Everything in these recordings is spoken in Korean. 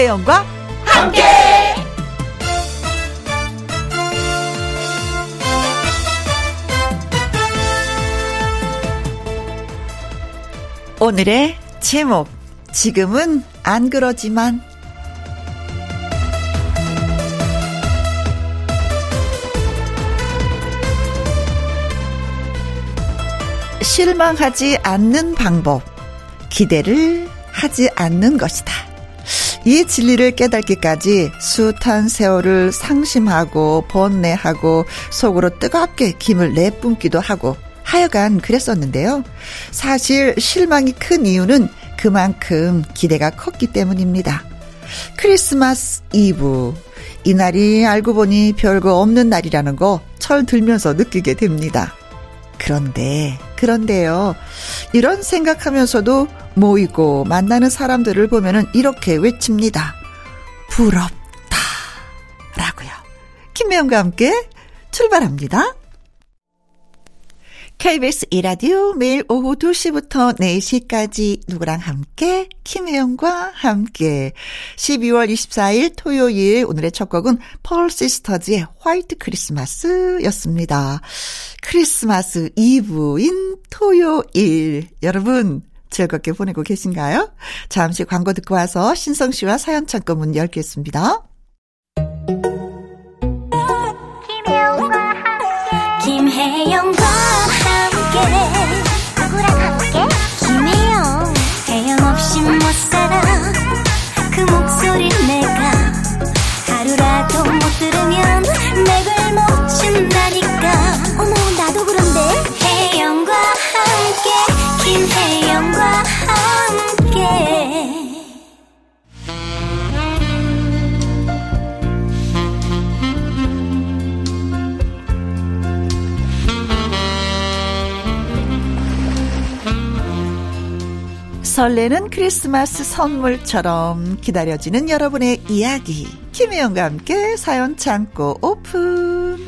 김혜영과 함께. 오늘의 제목 지금은 안 그러지만 실망하지 않는 방법 기대를 하지 않는 것이다. 이 진리를 깨닫기까지 숱한 세월을 상심하고 번뇌하고 속으로 뜨겁게 김을 내뿜기도 하고 하여간 그랬었는데요. 사실 실망이 큰 이유는 그만큼 기대가 컸기 때문입니다. 크리스마스 이브. 이날이 알고 보니 별거 없는 날이라는 거 철 들면서 느끼게 됩니다. 그런데, 그런데요. 이런 생각하면서도 모이고 만나는 사람들을 보면은 이렇게 외칩니다. 부럽다. 라고요. 김매영과 함께 출발합니다. KBS 이라디오 매일 오후 2시부터 4시까지 누구랑 함께 김혜영과 함께 12월 24일 토요일 오늘의 첫 곡은 펄 시스터즈의 화이트 크리스마스 였습니다. 크리스마스 이브인 토요일 여러분 즐겁게 보내고 계신가요? 잠시 광고 듣고 와서 신성 씨와 사연 창고 문 열겠습니다. 김혜영과 함께 김혜영과 함 설레는 크리스마스 선물처럼 기다려지는 여러분의 이야기. 김혜영과 함께 사연 창고 오픈.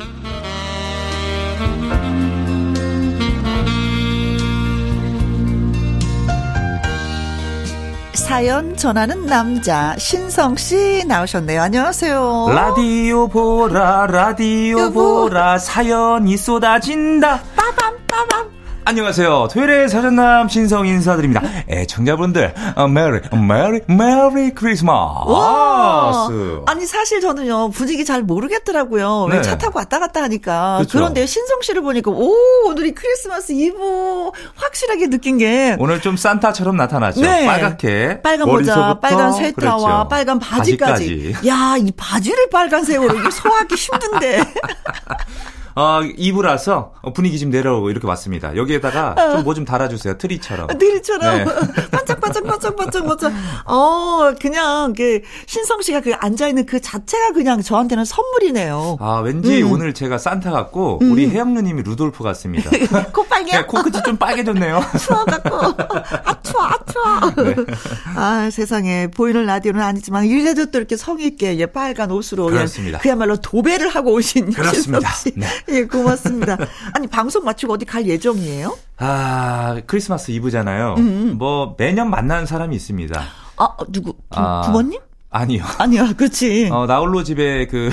사연 전하는 남자 신성 씨 나오셨네요. 안녕하세요. 라디오 보라 라디오 여보. 보라 사연이 쏟아진다 빠밤 빠밤. 안녕하세요 토요일의 사전남 신성 인사드립니다 애청자분들 어, merry merry merry Christmas 와. 아니 사실 저는요 분위기 잘 모르겠더라고요. 왜 네. 차 타고 왔다 갔다 하니까. 그쵸. 그런데 신성 씨를 보니까 오 오늘이 크리스마스 이브 확실하게 느낀 게 오늘 좀 산타처럼 나타났죠 네. 빨갛게 빨간 모자, 빨간 세타와 그랬죠. 빨간 바지까지. 바지까지. 야, 이 바지를 빨간색으로 이게 소화하기 힘든데. 어, 이브라서 분위기 좀 내려오고 이렇게 왔습니다. 여기에다가 좀 뭐좀 달아주세요. 트리처럼. 느리처럼? 네. 반짝반짝 반짝반짝 반짝. 어, 그냥 그 신성 씨가 그 앉아 있는 그 자체가 그냥 저한테는 선물이네요. 아 왠지 음. 오늘 제가 산타 같고 우리 혜영 누님이 루돌프 같습니다. 코빨개 네, 코끝이 좀 빨개졌네요. 추워 갖고. 아 추워 아 추워 네. 아 세상에 보이는 라디오는 아니지만 이래도 또 이렇게 성의 있게 예, 빨간 옷으로 예, 그렇습니다. 그야말로 도배를 하고 오신 그렇습니다. 네. 예 고맙습니다 아니 방송 마치고 어디 갈 예정이에요? 아, 크리스마스 이브잖아요. 음, 뭐, 매년 만나는 사람이 있습니다. 아 어, 누구 부, 아. 부모님? 아니요. 아니야 그렇지 어, 나홀로 집에 그,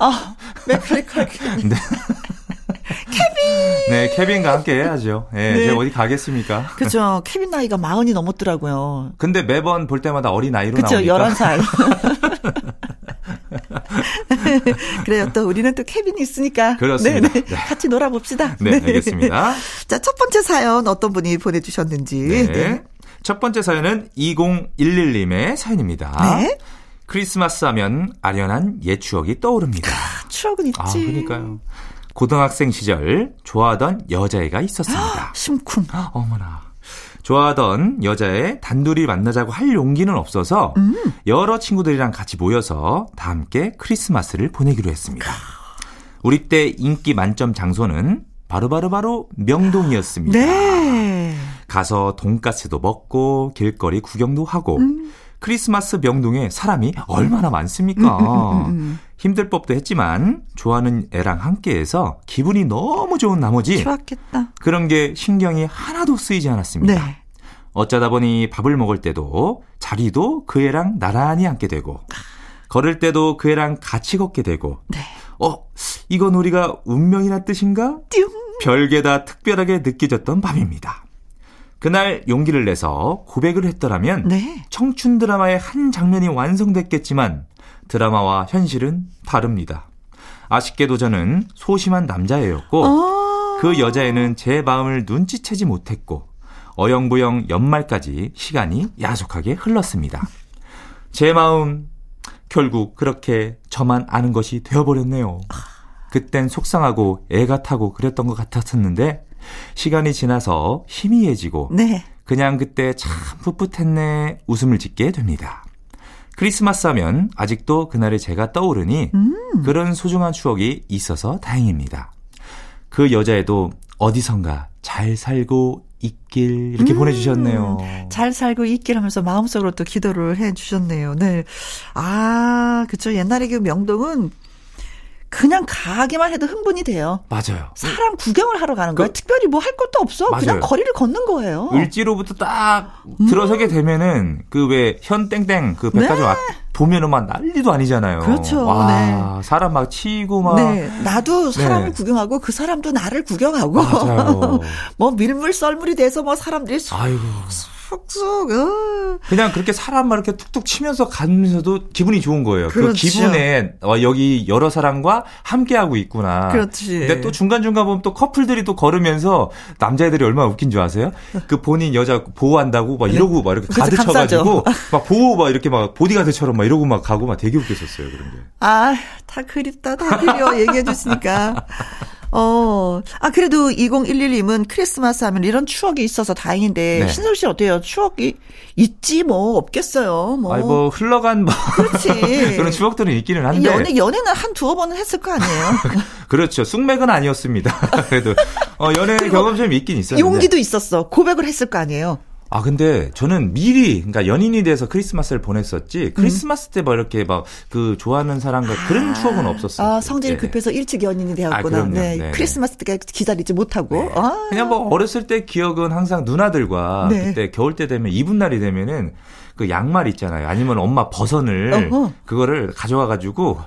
아 맥칼리컬 네. 네, 케빈과 함께 해야죠. 예, 네. 제가 어디 가겠습니까? 그죠 케빈 나이가 마흔이 넘었더라고요 근데 매번 볼 때마다 어린 나이로 그쵸 나오니까. 11살 그래요 또 우리는 또 케빈이 있으니까 그렇습니다. 네네. 네. 같이 놀아봅시다 네, 알겠습니다. 자, 첫 번째 사연 어떤 분이 보내주셨는지. 네. 첫 번째 사연은 2011님의 사연입니다. 네. 크리스마스 하면 아련한 옛 추억이 떠오릅니다. 추억은 있지. 아, 그러니까요. 고등학생 시절 좋아하던 여자애가 있었습니다. 심쿵. 어머나. 좋아하던 여자애 단둘이 만나자고 할 용기는 없어서 음. 여러 친구들이랑 같이 모여서 다 함께 크리스마스를 보내기로 했습니다. 우리 때 인기 만점 장소는 바로바로바로 명동이었습니다. 네. 가서 돈가스도 먹고 길거리 구경도 하고 음. 크리스마스 명동에 사람이 얼마나 많습니까? 음, 힘들 법도 했지만 좋아하는 애랑 함께해서 기분이 너무 좋은 나머지 좋았겠다. 그런 게 신경이 하나도 쓰이지 않았습니다. 네. 어쩌다 보니 밥을 먹을 때도 자리도 그 애랑 나란히 앉게 되고 걸을 때도 그 애랑 같이 걷게 되고 네. 어 이건 우리가 운명이란 뜻인가? 띵. 별게 다 특별하게 느껴졌던 밤입니다. 그날 용기를 내서 고백을 했더라면 네. 청춘 드라마의 한 장면이 완성됐겠지만 드라마와 현실은 다릅니다. 아쉽게도 저는 소심한 남자애였고 어. 그 여자애는 제 마음을 눈치채지 못했고 어영부영 연말까지 시간이 야속하게 흘렀습니다. 제 마음 결국 그렇게 저만 아는 것이 되어버렸네요. 그땐 속상하고 애가 타고 그랬던 것 같았었는데 시간이 지나서 희미해지고 네. 그냥 그때 참 풋풋했네 웃음을 짓게 됩니다. 크리스마스 하면 아직도 그날의 제가 떠오르니 그런 소중한 추억이 있어서 다행입니다. 그 여자애도 어디선가 잘 살고 있길 이렇게 보내주셨네요. 잘 살고 있길 하면서 마음속으로 또 기도를 해 주셨네요. 네. 아, 그쵸. 옛날에 그 명동은 그냥 가기만 해도 흥분이 돼요. 맞아요. 사람 구경을 하러 가는 거야. 그- 특별히 뭐 할 것도 없어. 그냥 맞아요. 거리를 걷는 거예요. 을지로부터 딱 들어서게 되면은 그 왜 현땡땡 그 백화점 네. 앞 보면은 막 난리도 아니잖아요. 그렇죠. 와, 네. 사람 막 치고 막 네. 나도 사람을 네. 구경하고 그 사람도 나를 구경하고. 맞아요. 뭐 밀물 썰물이 돼서 뭐 사람들이 아이고. 쑥쑥, 어. 그냥 그렇게 사람 막 이렇게 툭툭 치면서 가면서도 기분이 좋은 거예요. 그 그렇죠. 기분에 어, 여기 여러 사람과 함께 하고 있구나. 그렇지. 근데 또 중간 중간 보면 또 커플들이 또 걸으면서 남자애들이 얼마나 웃긴 줄 아세요? 그 본인 여자 보호한다고 막 이러고 막 이렇게 가드. 쳐가지고 막 보호 막 이렇게 막 보디가드처럼 막 이러고 막 가고 막 되게 웃겼었어요 그런 게. 아, 다 그립다, 다 그리워, 얘기해 주시니까. 어, 아, 그래도 2011님은 크리스마스 하면 이런 추억이 있어서 다행인데, 네. 신솔 씨 어때요? 추억이 있지, 뭐, 없겠어요. 뭐. 아니 뭐 흘러간 뭐 그렇지. 그런 추억들은 있기는 한데 연애, 연애는 한 두어 번은 했을 거 아니에요? 그렇죠 쑥맥은 아니었습니다. 그래도 어, 연애 경험 좀 있긴 있었는데. 용기도 있었어. 고백을 했을 거 아니에요? 아 근데 저는 미리 그러니까 연인이 돼서 크리스마스를 보냈었지 크리스마스 때뭐 이렇게 막 그 좋아하는 사람과 그런 추억은 없었어요. 아, 성질이 네. 급해서 일찍 연인이 되었구나. 아, 그럼요. 네. 네, 크리스마스 때까지 기다리지 못하고. 아. 그냥 뭐 어렸을 때 기억은 항상 누나들과 네. 그때 겨울 때 되면 이분 날이 되면은 그 양말 있잖아요. 아니면 엄마 버선을 어허. 그거를 가져와 가지고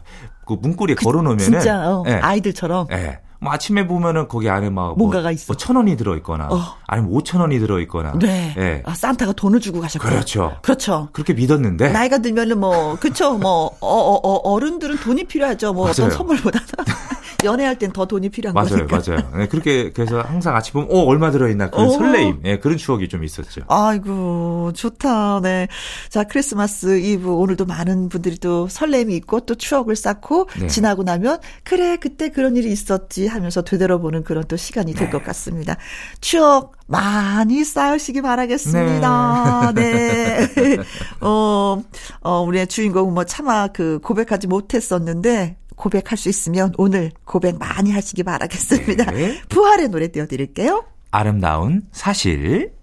그 문고리에 걸어 놓으면은 진짜, 어, 예. 아이들처럼. 예. 뭐 아침에 보면은 거기 안에 막 뭔가가 뭐, 있어. 뭐천 원이 들어 있거나 어. 아니면 오천 원이 들어 있거나 네. 예. 아, 산타가 돈을 주고 가셨고. 그렇죠. 그렇죠. 그렇게 믿었는데 나이가 들면은 뭐 그쵸 뭐 어, 어, 어, 어른들은 돈이 필요하죠 뭐 어떤 맞아요. 선물보다는 연애할 땐 더 돈이 필요한 맞아요, 거니까 맞아요. 네, 그렇게 그래서 항상 아침 보면 어 얼마 들어 있나 그런 어. 설레임, 예, 그런 추억이 좀 있었죠. 아이고 좋다 네 자 크리스마스 이브 오늘도 많은 분들이 또 설렘이 있고 또 추억을 쌓고 네. 지나고 나면 그래 그때 그런 일이 있었지 하면서 되돌아보는 그런 또 시간이 네. 될것 같습니다 추억 많이 쌓으시기 바라겠습니다 네, 어, 어 우리의 주인공은 뭐 차마 그 고백하지 못했었는데 고백할 수 있으면 오늘 고백 많이 하시기 바라겠습니다. 네. 부활의 노래 띄워드릴게요. 아름다운 사실.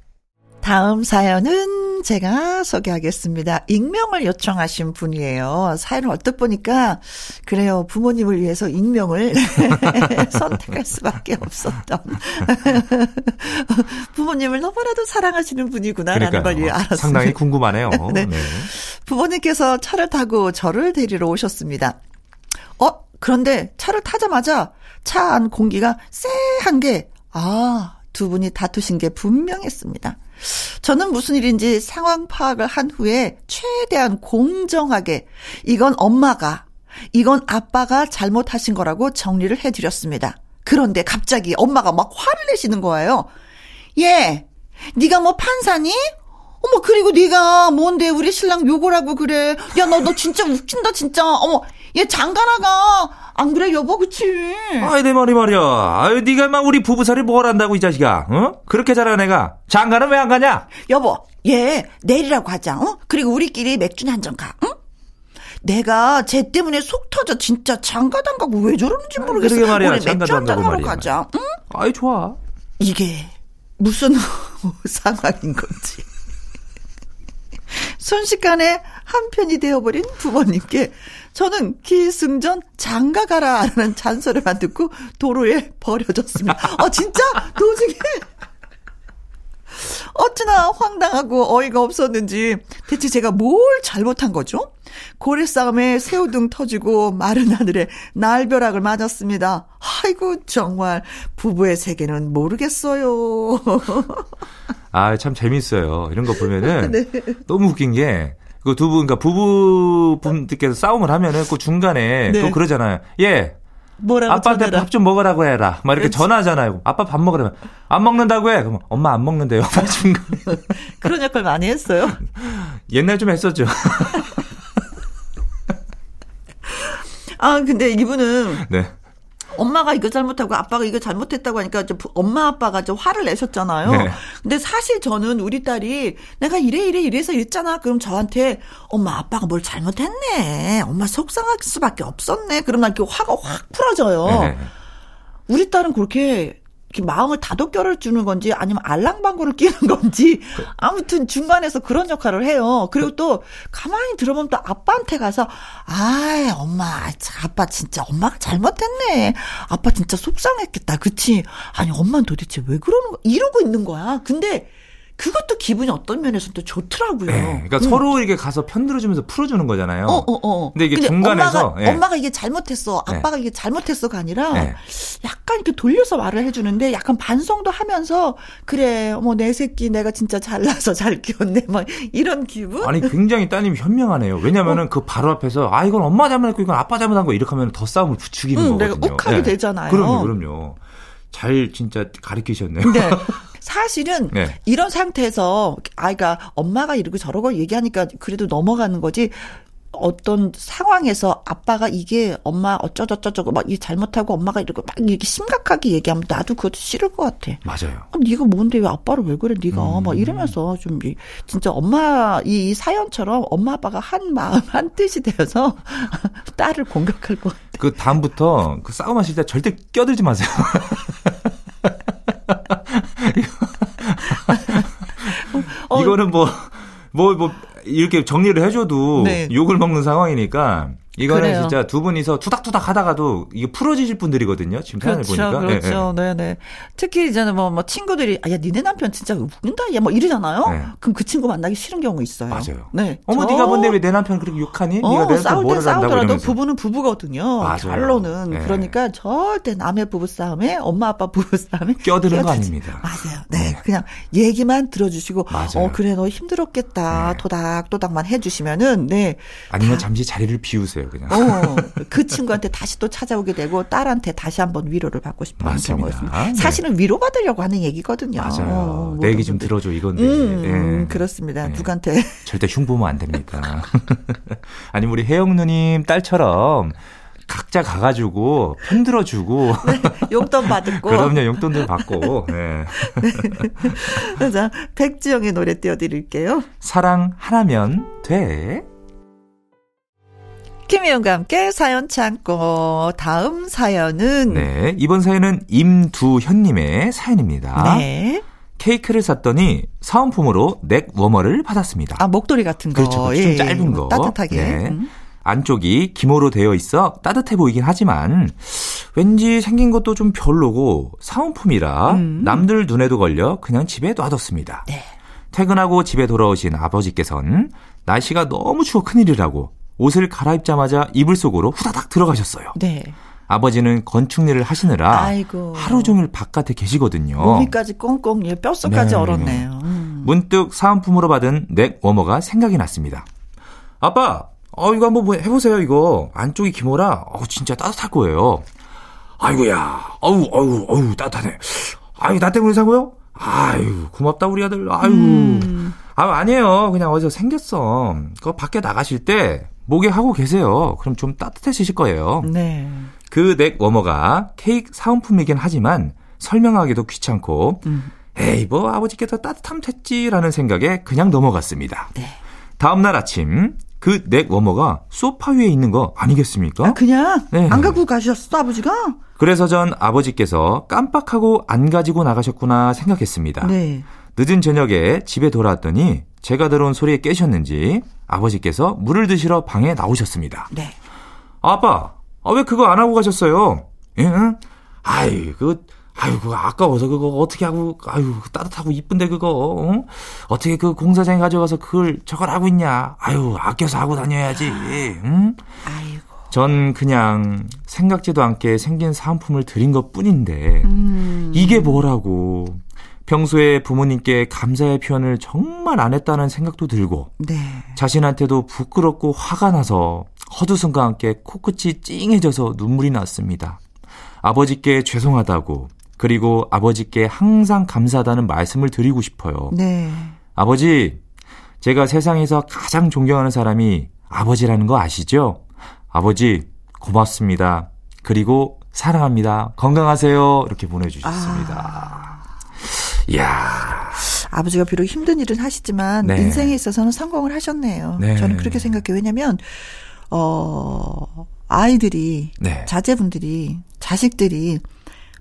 다음 사연은 제가 소개하겠습니다. 익명을 요청하신 분이에요. 사연을 어떻 보니까 그래요. 부모님을 위해서 익명을 선택할 수밖에 없었던 부모님을 너무나도 사랑하시는 분이구나라는 걸 그러니까요. 알았습니다. 상당히 궁금하네요. 네. 네. 부모님께서 차를 타고 저를 데리러 오셨습니다. 어, 그런데 차를 타자마자 차 안 공기가 쎄한 게, 아, 두 분이 다투신 게 분명했습니다. 저는 무슨 일인지 상황 파악을 한 후에 최대한 공정하게 이건 엄마가, 이건 아빠가 잘못하신 거라고 정리를 해드렸습니다. 그런데 갑자기 엄마가 막 화를 내시는 거예요. 얘, 네가 뭐 판사니? 어머 그리고 네가 뭔데 우리 신랑 욕을 하고 그래. 야 너너 진짜 웃긴다 진짜. 어머 얘 장가나가 안 그래 여보 그치? 아이 내 말이 말이야. 아유 네가 막 우리 부부살이 뭘 안다고 이 자식아. 어? 그렇게 잘하는 애가 장가는 왜 안 가냐? 여보 얘 내리라고 하자. 어? 그리고 우리끼리 맥주나 한 잔 가. 응? 내가 쟤 때문에 속 터져 진짜 장가도 안 가고 왜 저러는지 모르겠어. 그러게 말이야. 우리 맥주 한잔 하러 말이야. 가자. 응? 아이 좋아. 이게 무슨 상황인 건지. 순식간에 한편이 되어버린 부모님께 저는 기승전 장가가라라는 잔소리만 듣고 도로에 버려졌습니다. 아 진짜 도중에 어찌나 황당하고 어이가 없었는지 대체 제가 뭘 잘못한 거죠? 고래 싸움에 새우등 터지고 마른 하늘에 날벼락을 맞았습니다. 아이고 정말 부부의 세계는 모르겠어요. 아, 참 재밌어요. 이런 거 보면은 네. 너무 웃긴 게 그두 분, 그러니까 부부분들께서 싸움을 하면은 그 중간에 네. 또 그러잖아요. 예. 뭐라고 아빠한테. 밥 좀 먹으라고 해라. 막 이렇게 그렇지. 전화하잖아요. 아빠 밥 먹으라면 안 먹는다고 해. 그럼 엄마 안 먹는데요. 중간에. 그런 역할 많이 했어요. 옛날 좀 했었죠. 아 근데 이분은 네. 엄마가 이거 잘못하고 아빠가 이거 잘못했다고 하니까 엄마 아빠가 좀 화를 내셨잖아요. 네. 근데 사실 저는 우리 딸이 내가 이래 이래 이래서 이랬잖아. 그럼 저한테 엄마 아빠가 뭘 잘못했네. 엄마 속상할 수밖에 없었네. 그럼 나 이렇게 화가 확 풀어져요. 네. 우리 딸은 그렇게 마음을 다독결을 주는 건지 아니면 알랑방구를 끼는 건지 아무튼 중간에서 그런 역할을 해요. 그리고 또 가만히 들어보면 또 아빠한테 가서 아 엄마 참, 아빠 진짜 엄마가 잘못했네. 아빠 진짜 속상했겠다. 그치? 아니 엄마는 도대체 왜 그러는 거 이러고 있는 거야. 근데 그것도 기분이 어떤 면에서 또 좋더라고요. 네. 그러니까 음. 서로 이렇게 가서 편들어주면서 풀어주는 거잖아요. 어, 어, 어. 근데 이게 중간에서, 엄마가, 예. 엄마가 이게 잘못했어. 아빠가 이게 잘못했어가 아니라 네. 약간 이렇게 돌려서 말을 해주는데 약간 반성도 하면서 그래, 어머, 내 새끼 내가 진짜 잘나서 잘 키웠네. 막 이런 기분? 아니 굉장히 따님이 현명하네요. 왜냐면은 그 바로 앞에서 아 이건 엄마 잘못했고 이건 아빠 잘못한 거 이렇게 하면 더 싸움을 부추기는 응, 내가 거거든요. 욱하게 되잖아요. 그럼요, 그럼요. 잘 진짜 가르치셨네요. 네. 사실은 네. 이런 상태에서 아이가 엄마가 이러고 저러고 얘기하니까 그래도 넘어가는 거지. 어떤 상황에서 아빠가 이게 엄마 어쩌저쩌저고 막 이 잘못하고 엄마가 이러고 막 이렇게 심각하게 얘기하면 나도 그것도 싫을 것 같아. 맞아요. 아, 네가 뭔데 왜 아빠를 왜 그래 네가 음. 막 이러면서 좀 이- 진짜 엄마 이, 이 사연처럼 엄마 아빠가 한 마음 한 뜻이 되어서 딸을 공격할 것 같아. 그 다음부터 그 싸움하실 때 절대 껴들지 마세요. 어, 이거는 뭐, 뭐, 뭐, 이렇게 정리를 해줘도 네. 욕을 먹는 상황이니까 이거는 그래요. 진짜 두 분이서 투닥투닥 하다가도 이게 풀어지실 분들이거든요. 지금 사연을 그렇죠, 보니까. 예, 그렇죠, 네, 네. 특히 이제는 뭐, 뭐 친구들이 아, 야, 니네 남편 진짜 웃긴다, 얘뭐 이러잖아요. 네. 그럼 그 친구 만나기 싫은 경우 있어요. 맞아요. 네. 어머, 저- 네가 뭔데 왜 내 남편 그렇게 욕하니? 네가 내 어, 남편 싸울 때 뭐를 한다고 싸우더라도. 부부는 부부거든요. 맞아요. 결론은 네. 그러니까 절대 남의 부부 싸움에 엄마 아빠 부부 싸움에 껴드는 거 아닙니다. 맞아요. 네, 네. 그냥 얘기만 들어주시고 맞아요. 어 그래 너 힘들었겠다 네. 토닥토닥만 해주시면은 네. 아니면 다- 잠시 자리를 비우세요, 그냥. 어, 그 친구한테 다시 또 찾아오게 되고 딸한테 다시 한번 위로를 받고 싶은 맞습니다. 경우였습니다. 네. 사실은 위로받으려고 하는 얘기거든요. 맞아요. 어, 내 얘기 좀. 들어줘, 이건데. 음, 예. 그렇습니다. 네. 누구한테 절대 흉보면 안 됩니다. 아니, 우리 혜영 누님 딸처럼 각자 가가지고 편들어주고. 용돈 받고 그럼요, 용돈들 받고. 네. 자, 백지영의 노래 띄워드릴게요. 사랑 하나면 돼. 김희영과 함께 사연 창고 다음 사연은 네. 이번 사연은 임두현님의 사연입니다. 네. 케이크를 샀더니 사은품으로 넥 워머를 받았습니다. 아 목도리 같은 거. 그렇죠. 그렇죠. 좀 짧은 거. 따뜻하게. 네. 음. 안쪽이 기모로 되어 있어 따뜻해 보이긴 하지만 왠지 생긴 것도 좀 별로고 사은품이라 음. 남들 눈에도 걸려 그냥 집에 놔뒀습니다. 네. 퇴근하고 집에 돌아오신 아버지께서는 날씨가 너무 추워 큰일이라고 옷을 갈아입자마자 이불 속으로 후다닥 들어가셨어요. 네. 아버지는 건축일을 하시느라 아이고. 하루 종일 바깥에 계시거든요. 몸이까지 꽁꽁 예, 뼛속까지 네. 얼었네요. 음. 문득 사은품으로 받은 넥 워머가 생각이 났습니다. 아빠, 어, 이거 한번 뭐 해보세요, 이거. 안쪽이 기모라, 어 진짜 따뜻할 거예요. 아이고야, 어우, 어우, 어우, 따뜻하네. 아유, 나 때문에 산 거요? 아유, 고맙다, 우리 아들. 아유. 음. 아, 아니에요. 그냥 어디서 생겼어. 그거 밖에 나가실 때, 목에 하고 계세요. 그럼 좀 따뜻해지실 거예요. 네. 그 넥 워머가 케이크 사은품이긴 하지만 설명하기도 귀찮고 음. 에이 뭐 아버지께서 따뜻하면 됐지라는 생각에 그냥 넘어갔습니다. 네. 다음날 아침 그 넥 워머가 소파 위에 있는 거 아니겠습니까? 아, 그냥 네. 안 갖고 가셨어, 아버지가? 그래서 전 아버지께서 깜빡하고 안 가지고 나가셨구나 생각했습니다. 네. 늦은 저녁에 집에 돌아왔더니 제가 들어온 소리에 깨셨는지 아버지께서 물을 드시러 방에 나오셨습니다. 네. 아빠, 아, 왜 그거 안 하고 가셨어요? 예? 아이, 그, 아유, 그거 아까워서 그거 어떻게 하고, 아유, 따뜻하고 이쁜데 그거, 어? 어떻게 그 공사장에 가져가서 그걸 저걸 하고 있냐? 아유, 아껴서 하고 다녀야지, 응? 아이고. 전 그냥 생각지도 않게 생긴 사은품을 드린 것 뿐인데, 음. 이게 뭐라고. 평소에 부모님께 감사의 표현을 정말 안 했다는 생각도 들고, 네. 자신한테도 부끄럽고 화가 나서 헛웃음과 함께 코끝이 찡해져서 눈물이 났습니다. 아버지께 죄송하다고, 그리고 아버지께 항상 감사하다는 말씀을 드리고 싶어요. 네. 아버지, 제가 세상에서 가장 존경하는 사람이 아버지라는 거 아시죠? 아버지, 고맙습니다. 그리고 사랑합니다. 건강하세요. 이렇게 보내주셨습니다. 이야, 아버지가 비록 힘든 일은 하시지만 네. 인생에 있어서는 성공을 하셨네요. 네. 저는 그렇게 생각해요. 왜냐면 어 아이들이 네. 자제분들이 자식들이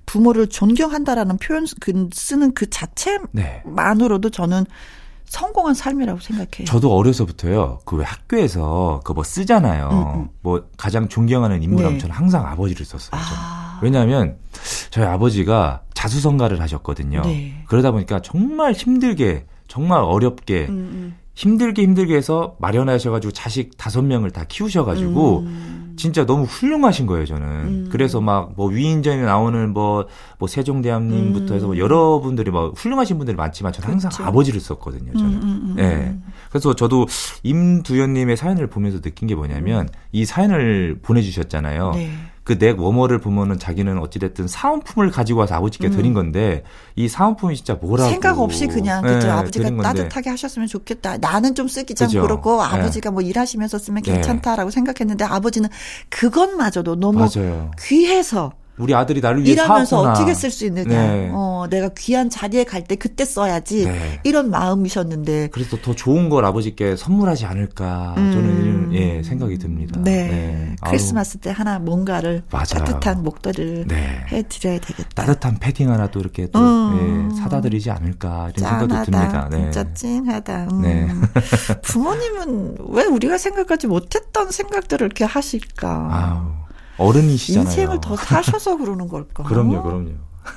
부모를 존경한다라는 표현 그 쓰는 그 자체만으로도 네. 저는 성공한 삶이라고 생각해요. 저도 어려서부터요, 그 왜 학교에서 그 뭐 쓰잖아요. 음, 음. 뭐 가장 존경하는 인물하면 네. 저는 항상 아버지를 썼어요. 아. 왜냐하면 저희 아버지가 자수성가를 하셨거든요. 네. 그러다 보니까 정말 힘들게, 정말 어렵게, 음, 음. 힘들게 힘들게 해서 마련하셔가지고 자식 다섯 명을 다 키우셔가지고 음. 진짜 너무 훌륭하신 거예요, 저는. 그래서 막 뭐 위인전에 나오는 뭐, 뭐 세종대왕님부터 해서 뭐 여러분들이 뭐 훌륭하신 분들이 많지만 저는 항상 음. 그렇죠. 아버지를 썼거든요, 저는. 음, 음, 음, 예. 음. 그래서 저도 임두현님의 사연을 보면서 느낀 게 뭐냐면 이 사연을 보내주셨잖아요. 네. 그 넥 워머를 보면은 자기는 어찌됐든 사은품을 가지고 와서 아버지께 드린 건데 이 사은품이 진짜 뭐라고 음. 생각 없이 그냥 예, 그죠 아버지가 드린 건데 따뜻하게 하셨으면 좋겠다. 나는 좀 쓰기 좀 그죠. 그렇고 네. 아버지가 뭐 일하시면서 쓰면 네. 괜찮다라고 생각했는데 아버지는 그것마저도 너무 맞아요. 귀해서 우리 아들이 나를 위해 일하면서 사왔구나. 어떻게 쓸 수 있느냐. 네. 어, 내가 귀한 자리에 갈 때 그때 써야지. 네. 이런 마음이셨는데. 그래서 더 좋은 걸 아버지께 선물하지 않을까 저는 예 생각이 듭니다. 음. 네. 아우, 크리스마스 때 하나 뭔가를 맞아요. 따뜻한 목도리를 네. 해드려야 되겠다. 따뜻한 패딩 하나 또 이렇게 또 음. 예, 사다 드리지 않을까 이런 생각도 짠하다. 듭니다. 네. 진짜 찡하다. 음. 네. 부모님은 왜 우리가 생각하지 못했던 생각들을 이렇게 하실까? 아우 어른이시잖아요. 인생을 더 사셔서 그러는 걸까? 그럼요, 그럼요.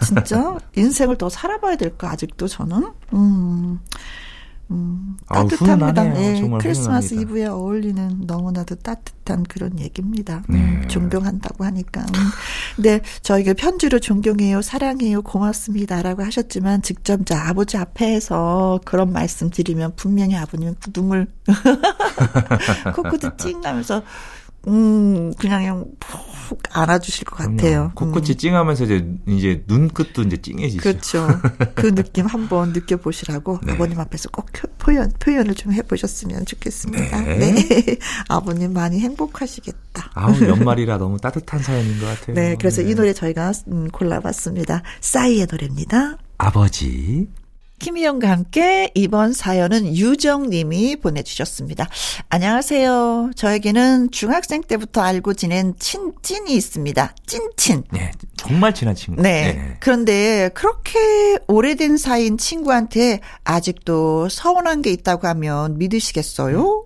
진짜 인생을 더 살아봐야 될까 아직도 저는. 음. 음, 아우, 따뜻합니다. 예, 정말 크리스마스 훈훈합니다. 이브에 어울리는 너무나도 따뜻한 그런 얘기입니다. 네. 음, 존경한다고 하니까. 음. 근데 저희가 편지로 존경해요, 사랑해요, 고맙습니다라고 하셨지만 직접 이제 아버지 앞에서 그런 말씀 드리면 분명히 아버님은 눈물 코코도 찡 나면서 음 그냥 그냥 푹 안아주실 것 같아요. 코끝이 찡하면서 이제 이제 눈끝도 이제 찡해지죠. 그렇죠. 그 느낌 한번 느껴보시라고 네. 아버님 앞에서 꼭 표- 표현, 표현을 좀 해보셨으면 좋겠습니다. 네. 네. 아버님 많이 행복하시겠다. 아우 연말이라 너무 따뜻한 사연인 것 같아요. 네. 그래서 이 노래 저희가 음, 골라봤습니다. 싸이의 노래입니다. 아버지 김희영과 함께 이번 사연은 유정님이 보내주셨습니다. 안녕하세요. 저에게는 중학생 때부터 알고 지낸 친찐이 있습니다. 찐친. 네 정말 친한 친구. 네. 그런데 그렇게 오래된 사이인 친구한테 아직도 서운한 게 있다고 하면 믿으시겠어요?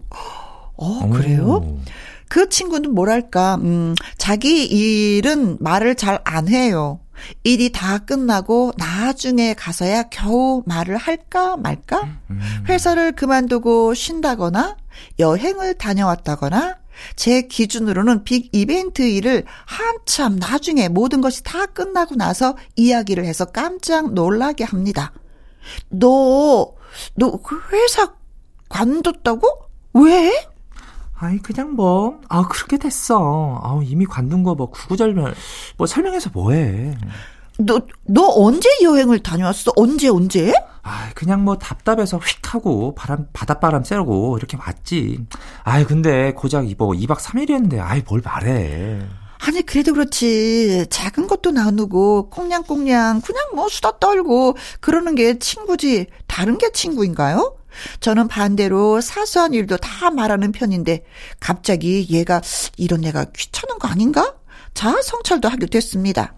어, 그래요? 오. 그 친구는 뭐랄까, 음, 자기 일은 말을 잘 안 해요. 일이 다 끝나고 나중에 가서야 겨우 말을 할까 말까? 회사를 그만두고 쉰다거나 여행을 다녀왔다거나 제 기준으로는 빅 이벤트 일을 한참 나중에 모든 것이 다 끝나고 나서 이야기를 해서 깜짝 놀라게 합니다. 너, 너그 회사 관뒀다고? 왜? 아이 그냥 뭐 아 그렇게 됐어. 아 이미 관둔 거 뭐 구구절절 뭐 설명해서 뭐해. 너, 너 언제 여행을 다녀왔어? 언제, 언제? 아 그냥 뭐 답답해서 휙 하고 바람 바닷바람 쐬고 이렇게 왔지. 아이 근데 고작 이뭐 2박 3일이었는데 아이 뭘 말해. 아니, 그래도 그렇지. 작은 것도 나누고, 꽁냥꽁냥, 그냥 뭐 수다 떨고, 그러는 게 친구지. 다른 게 친구인가요? 저는 반대로 사소한 일도 다 말하는 편인데, 갑자기 얘가 이런 애가 귀찮은 거 아닌가? 자, 성찰도 하게 됐습니다.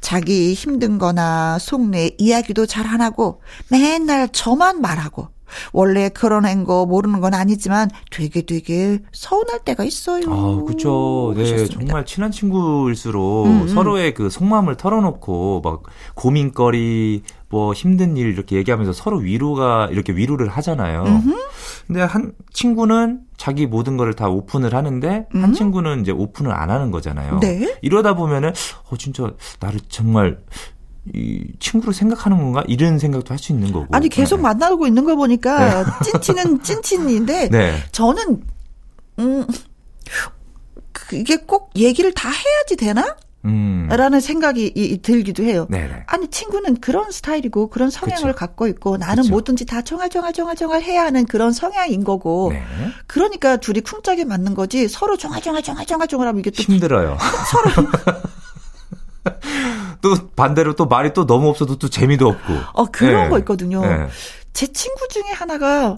자기 힘든 거나 속내 이야기도 잘 안 하고, 맨날 저만 말하고, 원래 그런 거 모르는 건 아니지만 되게 되게 서운할 때가 있어요. 아, 그쵸. 네, 하셨습니다. 정말 친한 친구일수록 음, 음. 서로의 그 속마음을 털어놓고 막 고민거리, 뭐 힘든 일 이렇게 얘기하면서 서로 위로가 이렇게 위로를 하잖아요. 근데 한 친구는 자기 모든 거를 다 오픈을 하는데 한 친구는 이제 오픈을 안 하는 거잖아요. 음. 네. 이러다 보면은 어 진짜 나를 정말 이 친구로 생각하는 건가 이런 생각도 할 수 있는 거고. 아니 계속 네. 만나고 있는 걸 보니까 찐친은 찐친인데 네. 저는 음 그게 꼭 얘기를 다 해야지 되나? 음. 라는 생각이 이- 이 들기도 해요. 네네. 아니 친구는 그런 스타일이고 그런 성향을 그쵸. 갖고 있고 나는 그쵸. 뭐든지 다 종알종알종알종알 해야 하는 그런 성향인 거고 네. 그러니까 둘이 쿵짝이 맞는 거지 서로 종알종알종알종알종알하면 이게 또 힘들어요. 또 반대로 또 말이 또 너무 없어도 또 재미도 없고. 어, 그런 네. 거 있거든요. 네. 제 친구 중에 하나가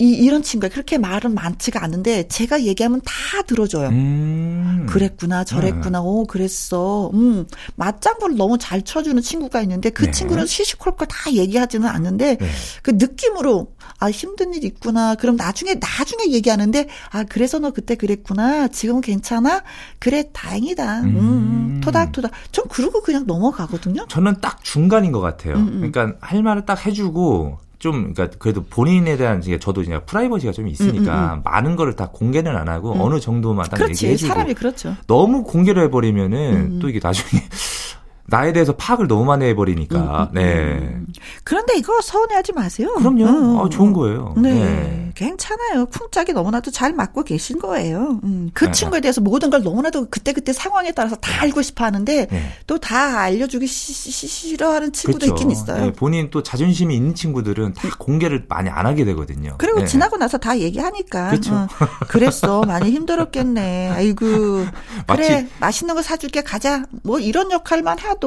이, 이런 친구가 그렇게 말은 많지가 않은데 제가 얘기하면 다 들어줘요. 음. 그랬구나, 저랬구나, 오, 그랬어. 음, 맞장구를 너무 잘 쳐주는 친구가 있는데 그 네. 친구는 시시콜콜 다 얘기하지는 않는데 네. 그 느낌으로 아, 힘든 일 있구나. 그럼 나중에, 나중에 얘기하는데 아, 그래서 너 그때 그랬구나. 지금은 괜찮아? 그래, 다행이다. 음, 음. 토닥토닥. 전 그러고 그냥 넘어가거든요. 저는 딱 중간인 것 같아요. 음, 그러니까 할 말을 딱 해주고 좀 그러니까 그래도 본인에 대한 이제 저도 이제 프라이버시가 좀 있으니까 많은 거를 다 공개는 안 하고 어느 정도만 딱 음, 그렇지. 얘기해주고 사람이 그렇죠. 너무 공개를 해버리면은 음. 또 이게 나중에 나에 대해서 파악을 너무 많이 해버리니까 음, 네 그런데 이거 서운해하지 마세요. 그럼요 음, 아, 좋은 거예요. 네. 괜찮아요. 쿵짝이 너무나도 잘 맞고 계신 거예요. 음, 그 네. 친구에 대해서 모든 걸 너무나도 그때그때 상황에 따라서 다 알고 싶어 하는데 네. 또다 알려주기 시- 시- 싫어하는 친구도 그렇죠. 있긴 있어요. 네, 본인 또 자존심이 있는 친구들은 다 공개를 많이 안 하게 되거든요. 그리고 네. 지나고 나서 다 얘기하니까. 그쵸. 어, 그랬어. 많이 힘들었겠네. 아이고. 마치- 그래. 맛있는 거 사줄게. 가자. 뭐 이런 역할만 해도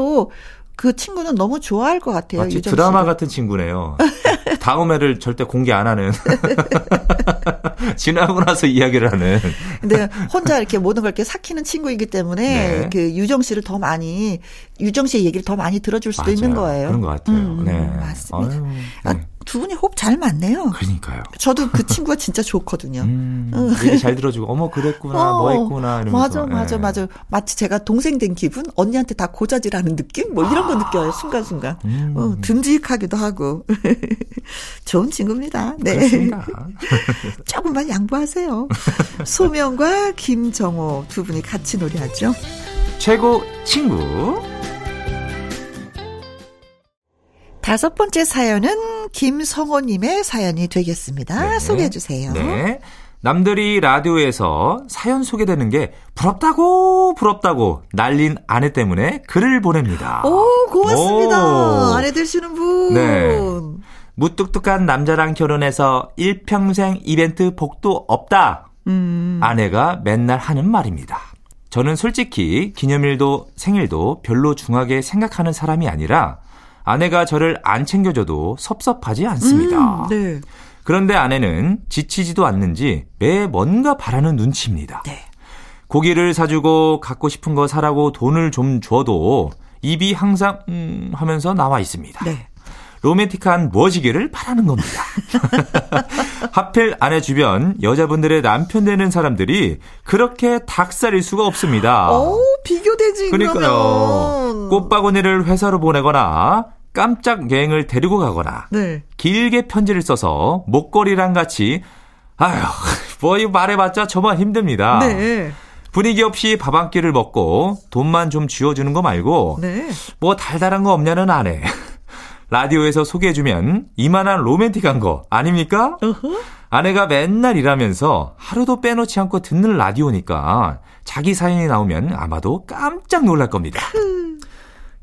그 친구는 너무 좋아할 것 같아요. 마치 드라마. 같은 친구네요. 다음 해를 절대 공개 안 하는. 지나고 나서 이야기를 하는. 근데 혼자 이렇게 모든 걸 이렇게 삭히는 친구이기 때문에 네. 그 유정 씨를 더 많이 유정 씨의 얘기를 더 많이 들어줄 수도 맞아요. 있는 거예요. 그런 것 같아요. 음, 네. 맞습니다. 아유, 아, 네. 두 분이 호흡 잘 맞네요. 그러니까요. 저도 그 친구가 진짜 좋거든요. 음, 얘기 잘 들어주고, 어머, 그랬구나, 어, 뭐 했구나, 이러면서. 맞아, 맞아, 네. 맞아. 마치 제가 동생 된 기분? 언니한테 다 고자질하는 느낌? 뭐 이런 거 느껴요, 순간순간. 음. 어, 듬직하기도 하고. 좋은 친구입니다. 네. 그렇습니다. 조금만 양보하세요. 소명과 김정호 두 분이 같이 노래하죠. 최고 친구. 다섯 번째 사연은 김성호님의 사연이 되겠습니다. 네. 소개해 주세요. 네. 남들이 라디오에서 사연 소개되는 게 부럽다고 부럽다고 날린 아내 때문에 글을 보냅니다. 오, 고맙습니다. 오. 아내 되시는 분. 네. 무뚝뚝한 남자랑 결혼해서 일평생 이벤트 복도 없다. 음. 아내가 맨날 하는 말입니다. 저는 솔직히 기념일도 생일도 별로 중하게 생각하는 사람이 아니라 아내가 저를 안 챙겨줘도 섭섭하지 않습니다. 음, 네. 그런데 아내는 지치지도 않는지 매 뭔가 바라는 눈치입니다. 네. 고기를 사주고 갖고 싶은 거 사라고 돈을 좀 줘도 입이 항상 음 하면서 나와 있습니다. 네. 로맨틱한 무엇이기를 바라는 겁니다. 하필 아내 주변 여자분들의 남편 되는 사람들이 그렇게 닭살일 수가 없습니다. 오, 비교되지, 아. 그러니까요. 꽃바구니를 회사로 보내거나 깜짝 여행을 데리고 가거나 네. 길게 편지를 써서 목걸이랑 같이 아휴 뭐 이거 말해봤자 저만 힘듭니다. 네. 분위기 없이 밥 한 끼를 먹고 돈만 좀 쥐어주는 거 말고 네. 뭐 달달한 거 없냐는 아내. 라디오에서 소개해주면 이만한 로맨틱한 거 아닙니까? 아내가 맨날 일하면서 하루도 빼놓지 않고 듣는 라디오니까 자기 사연이 나오면 아마도 깜짝 놀랄 겁니다.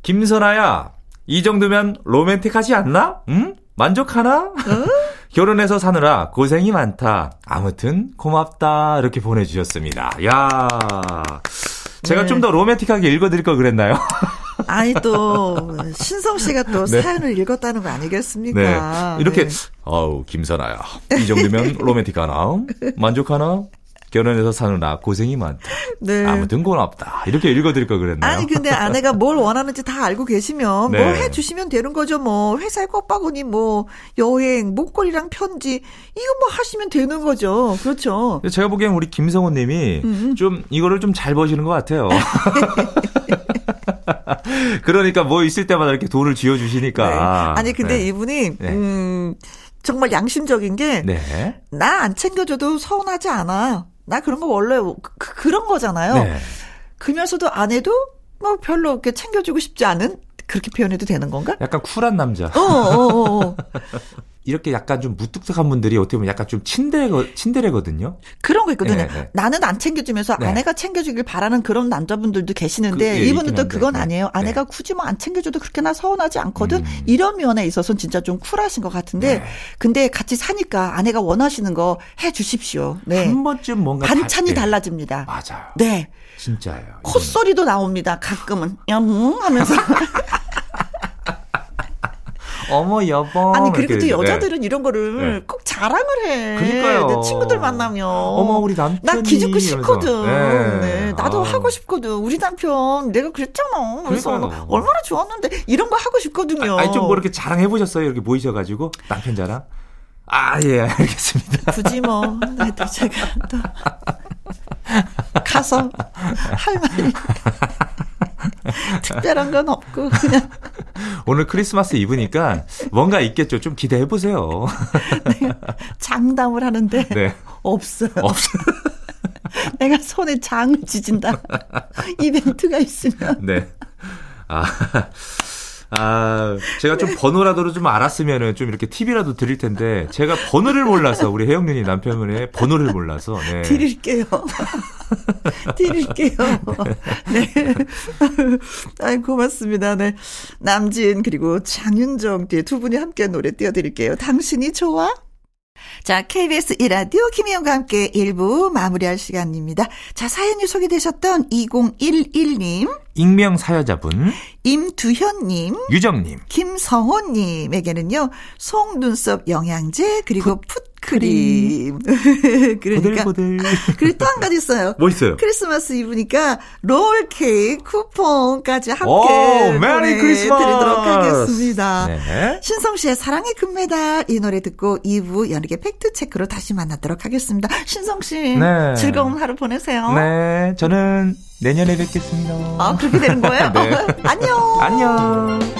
김선아야, 이 정도면 로맨틱하지 않나? 응? 만족하나? 결혼해서 사느라 고생이 많다. 아무튼 고맙다. 이렇게 보내주셨습니다. 야 제가 네. 좀더 로맨틱하게 읽어드릴 걸 그랬나요? 아니 또 신성 씨가 또 네. 사연을 읽었다는 거 아니겠습니까? 네. 이렇게, 네. 아우, 김선아야. 이 정도면 로맨틱하나? 만족하나? 결혼해서 사느라 고생이 많다. 네. 아무튼 고맙다. 이렇게 읽어드릴 걸 그랬나요? 아니 근데 아내가 뭘 원하는지 다 알고 계시면 네. 뭐 해주시면 되는 거죠. 뭐 회사에 꽃바구니, 뭐 여행, 목걸이랑 편지 이거 뭐 하시면 되는 거죠. 그렇죠. 제가 보기엔 우리 김성훈 님이 음. 좀 이거를 좀잘 버시는 것 같아요. 그러니까 뭐 있을 때마다 이렇게 돈을 쥐어 주시니까. 네. 아니 근데 네. 이분이 네. 음 정말 양심적인 게 네. 나안 챙겨줘도 서운하지 않아. 나 그런 거 원래 그, 그런 거잖아요. 네. 그러면서도 아내도 뭐 별로 이렇게 챙겨주고 싶지 않은 그렇게 표현해도 되는 건가? 약간 쿨한 남자. 어, 어, 어, 어. 이렇게 약간 좀 무뚝뚝한 분들이 어떻게 보면 약간 좀 친데레, 친데레거든요. 그런 거 있거든요. 네, 네. 나는 안 챙겨주면서 네. 아내가 챙겨주길 바라는 그런 남자분들도 계시는데 그, 예, 이분은 또 그건 네. 아니에요. 네. 아내가 굳이 뭐 안 챙겨줘도 그렇게 나 서운하지 않거든. 음. 이런 면에 있어서는 진짜 좀 쿨하신 것 같은데 네. 근데 같이 사니까 아내가 원하시는 거 해 주십시오. 네. 한 번쯤 뭔가 반찬이 달- 네. 달라집니다. 맞아요. 네. 진짜예요. 이거는. 콧소리도 나옵니다. 가끔은. 음 하면서. 어머 여보. 아니 그리고 또 되죠. 네. 여자들은 이런 거를 네. 꼭 자랑을 해. 그러니까요. 내 친구들 만나면. 어머 우리 남편이 나 기죽고. 싶거든. 네. 네. 나도 아. 하고 싶거든. 우리 남편 내가 그랬잖아. 그래서 그러니까요. 얼마나 좋았는데 이런 거 하고 싶거든요. 아 니 좀 뭐 이렇게 자랑해 보셨어요? 이렇게 모이셔가지고 남편 자랑. 아 예 알겠습니다. 굳이 뭐 그래도 제가 또 가서 할 말이 특별한 건 없고 그냥 오늘 크리스마스 이브니까 뭔가 있겠죠. 좀 기대해 보세요. 장담을 하는데 네. 없어요. 없어요. 내가 손에 장을 지진다. 이벤트가 있으면 네. 아. 아, 제가 좀 번호라도 좀 알았으면은 좀 이렇게 팁이라도 드릴 텐데, 제가 번호를 몰라서, 우리 혜영 누님 남편분의 번호를 몰라서, 네. 드릴게요. 드릴게요. 네. 아이, 고맙습니다. 네. 남진, 그리고 장윤정 뒤에 두 분이 함께 노래 띄워드릴게요. 당신이 좋아? 자, KBS 1라디오 김희영과 함께 1부 마무리할 시간입니다. 자, 사연이 소개되셨던 2011님, 익명 사여자분, 임두현님, 유정님, 김성호님에게는요, 속 눈썹 영양제, 그리고 foot 크림. 그러니까. 보들보들. 그리고 또 한 가지 있어요. 뭐 있어요? 크리스마스 이브니까 롤 케이크 쿠폰까지 함께 오, merry Christmas! 드리도록 하겠습니다. 네. 신성 씨의 사랑의 금메달 이 노래 듣고 2부 연예계 팩트 체크로 다시 만나도록 하겠습니다. 신성 씨 네. 즐거운 하루 보내세요. 네, 저는 내년에 뵙겠습니다. 아 그렇게 되는 거예요? 네. 안녕. 안녕.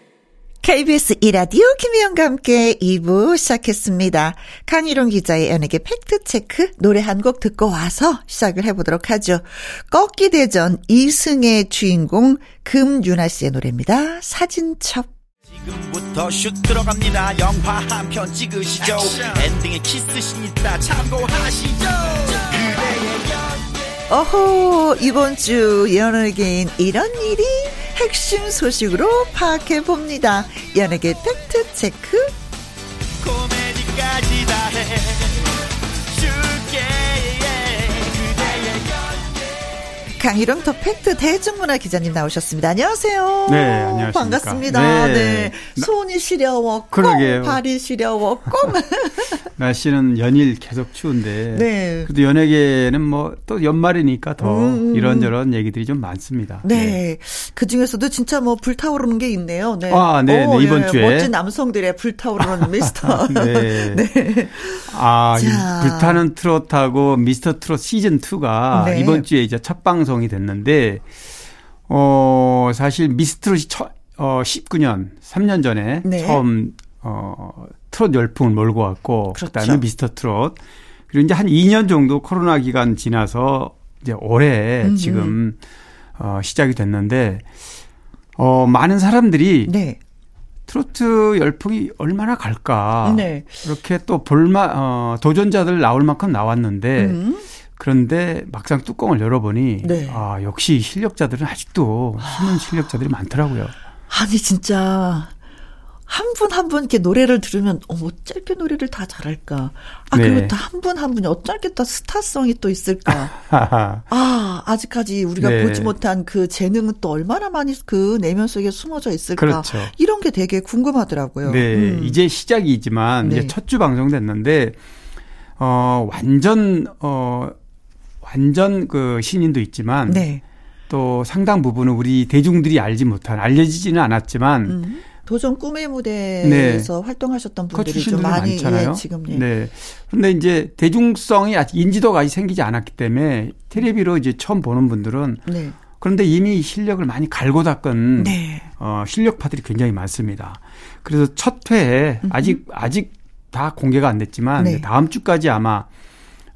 KBS 이라디오 김혜영과 함께 2부 시작했습니다. 강희룡 기자의 연예계 팩트체크 노래 한 곡 듣고 와서 시작을 해보도록 하죠. 꺾기대전 이승의 주인공 금윤아 씨의 노래입니다. 사진첩. 지금부터 슛 들어갑니다 영화 한 편 찍으시죠 엔딩에 키스신 있다 참고하시죠 어호, 이번 주 연예계인 이런 일이 핵심 소식으로 파악해 봅니다. 연예계 팩트 체크. 코미디까지 다 해 강희룡 더 팩트 대중문화 기자님 나오셨습니다. 안녕하세요. 네, 안녕하십니까. 반갑습니다. 네. 네. 손이 시려워, 꽁. 발이 시려워, 꽁. 날씨는 연일 계속 추운데 네. 그래도 연예계는 뭐 또 연말이니까 더 음, 음. 이런저런 얘기들이 좀 많습니다. 네. 그 중에서도 진짜 뭐 불타오르는 게 있네요. 네. 아, 네, 네, 이번 주에. 멋진 남성들의 불타오르는 미스터. 네. 네. 아. 불타는 트롯하고 미스터 트롯 시즌 2가 네. 이번 주에 이제 첫 방송 이 됐는데 어, 사실 미스터 트롯이 처, 어, 19년 3년 전에 네. 처음 어, 트롯 열풍을 몰고 왔고 그렇죠. 그다음에 미스터 트롯 그리고 이제 한 2년 정도 코로나 기간 지나서 이제 올해 음, 지금 어, 시작이 됐는데 어, 많은 사람들이 네. 트로트 열풍이 얼마나 갈까. 네. 이렇게 또 볼마 어, 도전자들 나올 만큼 나왔는데 음. 그런데 막상 뚜껑을 열어보니 네. 아 역시 실력자들은 아직도 숨은 실력자들이 많더라고요. 아니 진짜 한 분 한분 이렇게 노래를 들으면 어머 짧게 노래를 다 잘할까? 아 네. 그리고 또 한 분 한 분이 어쩔게 또 스타성이 또 있을까? 아 아직까지 우리가 네. 보지 못한 그 재능은 또 얼마나 많이 그 내면 속에 숨어져 있을까? 그렇죠. 이런 게 되게 궁금하더라고요. 네, 음. 이제 시작이지만 네. 이제 첫 주 방송됐는데 어 완전 어 완전 그 신인도 있지만 네. 또 상당 부분은 우리 대중들이 알지 못한 알려지지는 않았지만 음. 도전 꿈의 무대에서 활동하셨던 그 분들이 좀 많이. 예, 지금 예. 네. 그런데 이제 대중성이 아직 인지도가 아직 생기지 않았기 때문에 텔레비로 이제 처음 보는 분들은 네. 그런데 이미 실력을 많이 갈고 닦은 네. 어, 실력파들이 굉장히 많습니다. 그래서 첫 회에 아직 아직 다 공개가 안 됐지만 네. 다음 주까지 아마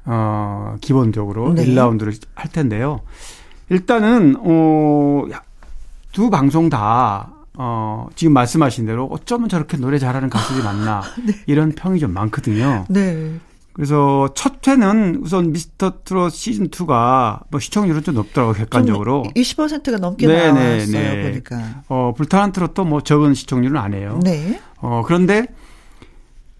어, 기본적으로 네. 1라운드를 할 텐데요. 일단은 어, 야, 두 방송 다 어, 지금 말씀하신 대로 어쩌면 저렇게 노래 잘하는 가수들이 많나 이런 평이 좀 많거든요. 네. 그래서 첫 회는 우선 미스터 트롯 시즌 2가 뭐 시청률은 좀 높더라고요, 객관적으로. 20%가 넘게 네, 나왔어요, 네, 네. 보니까. 어, 불타는 트롯도 뭐 적은 시청률은 아니에요. 네. 어, 그런데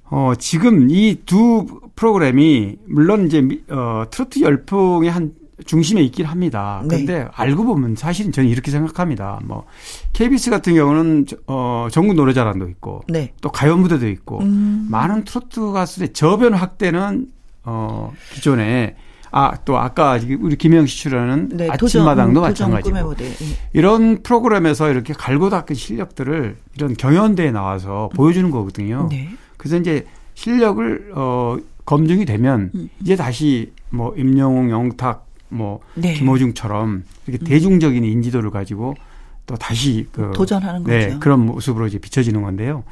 어, 지금 이 두 프로그램이 물론 이제 미- 어, 트로트 열풍의 한 중심에 있긴 합니다. 네. 그런데 알고 보면 사실은 저는 이렇게 생각합니다. 뭐 KBS 같은 경우는 저- 어, 전국 노래자랑도 있고 네. 또 가요 무대도 있고 음. 많은 트로트 가수들의 저변 확대는 어, 기존에 아, 또 아까 우리 김영 씨 출연하는 네, 아침마당도 도전, 도전 마찬가지고 무대. 예. 이런 프로그램에서 이렇게 갈고 닦은 실력들을 이런 경연대에 나와서 보여주는 거거든요. 네. 그래서 이제 실력을 어 검증이 되면 음. 이제 다시 뭐 임영웅, 영탁, 뭐 네. 김호중처럼 이렇게 대중적인 인지도를 가지고 또 다시 그 도전하는 네, 거죠. 그런 모습으로 이제 비춰지는 건데요.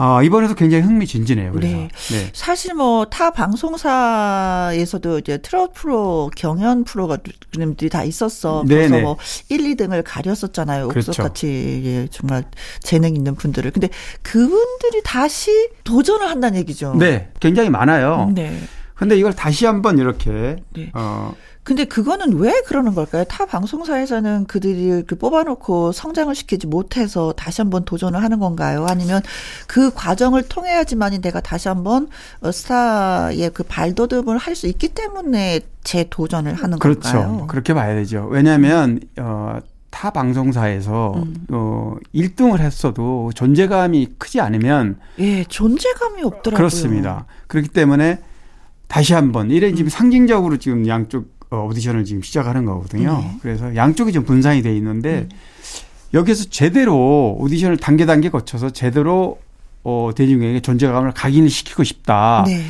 아, 이번에도 굉장히 흥미진진해요. 그래서. 네. 네. 사실 뭐 타 방송사에서도 이제 트롯 프로 경연 프로그램들이 다 있었어. 그래서 네네. 뭐 1, 2등을 가렸었잖아요. 그렇죠. 옥석같이 예, 정말 재능 있는 분들을. 근데 그분들이 다시 도전을 한다는 얘기죠. 네, 굉장히 많아요. 네. 근데 이걸 다시 한번 이렇게 네. 어 근데 그거는 왜 그러는 걸까요? 타 방송사에서는 그들이 그 뽑아놓고 성장을 시키지 못해서 다시 한번 도전을 하는 건가요? 아니면 그 과정을 통해야지만이 내가 다시 한번 어, 스타의 그 발돋움을 할 수 있기 때문에 재도전을 하는 그렇죠. 건가요? 그렇게 봐야 되죠. 왜냐하면 어, 타 방송사에서 음. 어 1등을 했어도 존재감이 크지 않으면 예, 존재감이 없더라고요. 그렇습니다. 그렇기 때문에 다시 한번 이래 음. 지금 상징적으로 지금 양쪽 어, 오디션을 지금 시작하는 거거든요. 네. 그래서 양쪽이 좀 분산이 돼 있는데 음. 여기서 제대로 오디션을 단계 단계 거쳐서 제대로 어, 대중에게 존재감을 각인을 시키고 싶다. 네.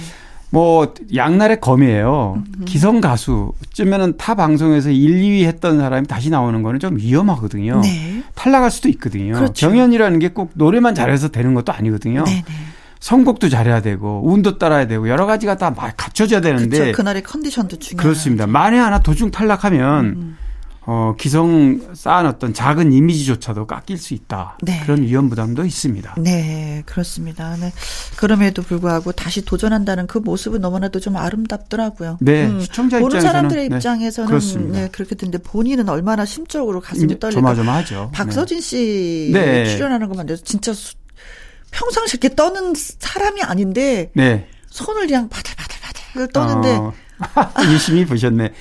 뭐 양날의 검이에요. 음. 기성 가수 어쩌면은 타 방송에서 1, 2위 했던 사람이 다시 나오는 거는 좀 위험하거든요. 네. 탈락할 수도 있거든요. 그렇죠. 경연이라는 게 꼭 노래만 잘해서 되는 것도 아니거든요. 네, 네. 선곡도 잘해야 되고 운도 따라야 되고 여러 가지가 다 막 갖춰져야 되는데 그렇죠. 그날의 컨디션도 중요해요. 그렇습니다. 만에 하나 도중 탈락하면 음. 어, 기성 쌓은 어떤 작은 이미지조차도 깎일 수 있다. 네. 그런 위험 부담도 있습니다. 네, 그렇습니다. 네. 그럼에도 불구하고 다시 도전한다는 그 모습은 너무나도 좀 아름답더라고요. 네, 시청자 보는 입장에서는, 사람들의 네, 입장에서는 그렇습니다. 네, 그렇게 듣는데 본인은 얼마나 심적으로 가슴이 떨릴까. 조마조마하죠. 박서진 씨 네. 출연하는 것만 해도 진짜 수- 평상시 이렇게 떠는 사람이 아닌데 네. 손을 그냥 바들바들바들 떠는데 어, 열심히 보셨네.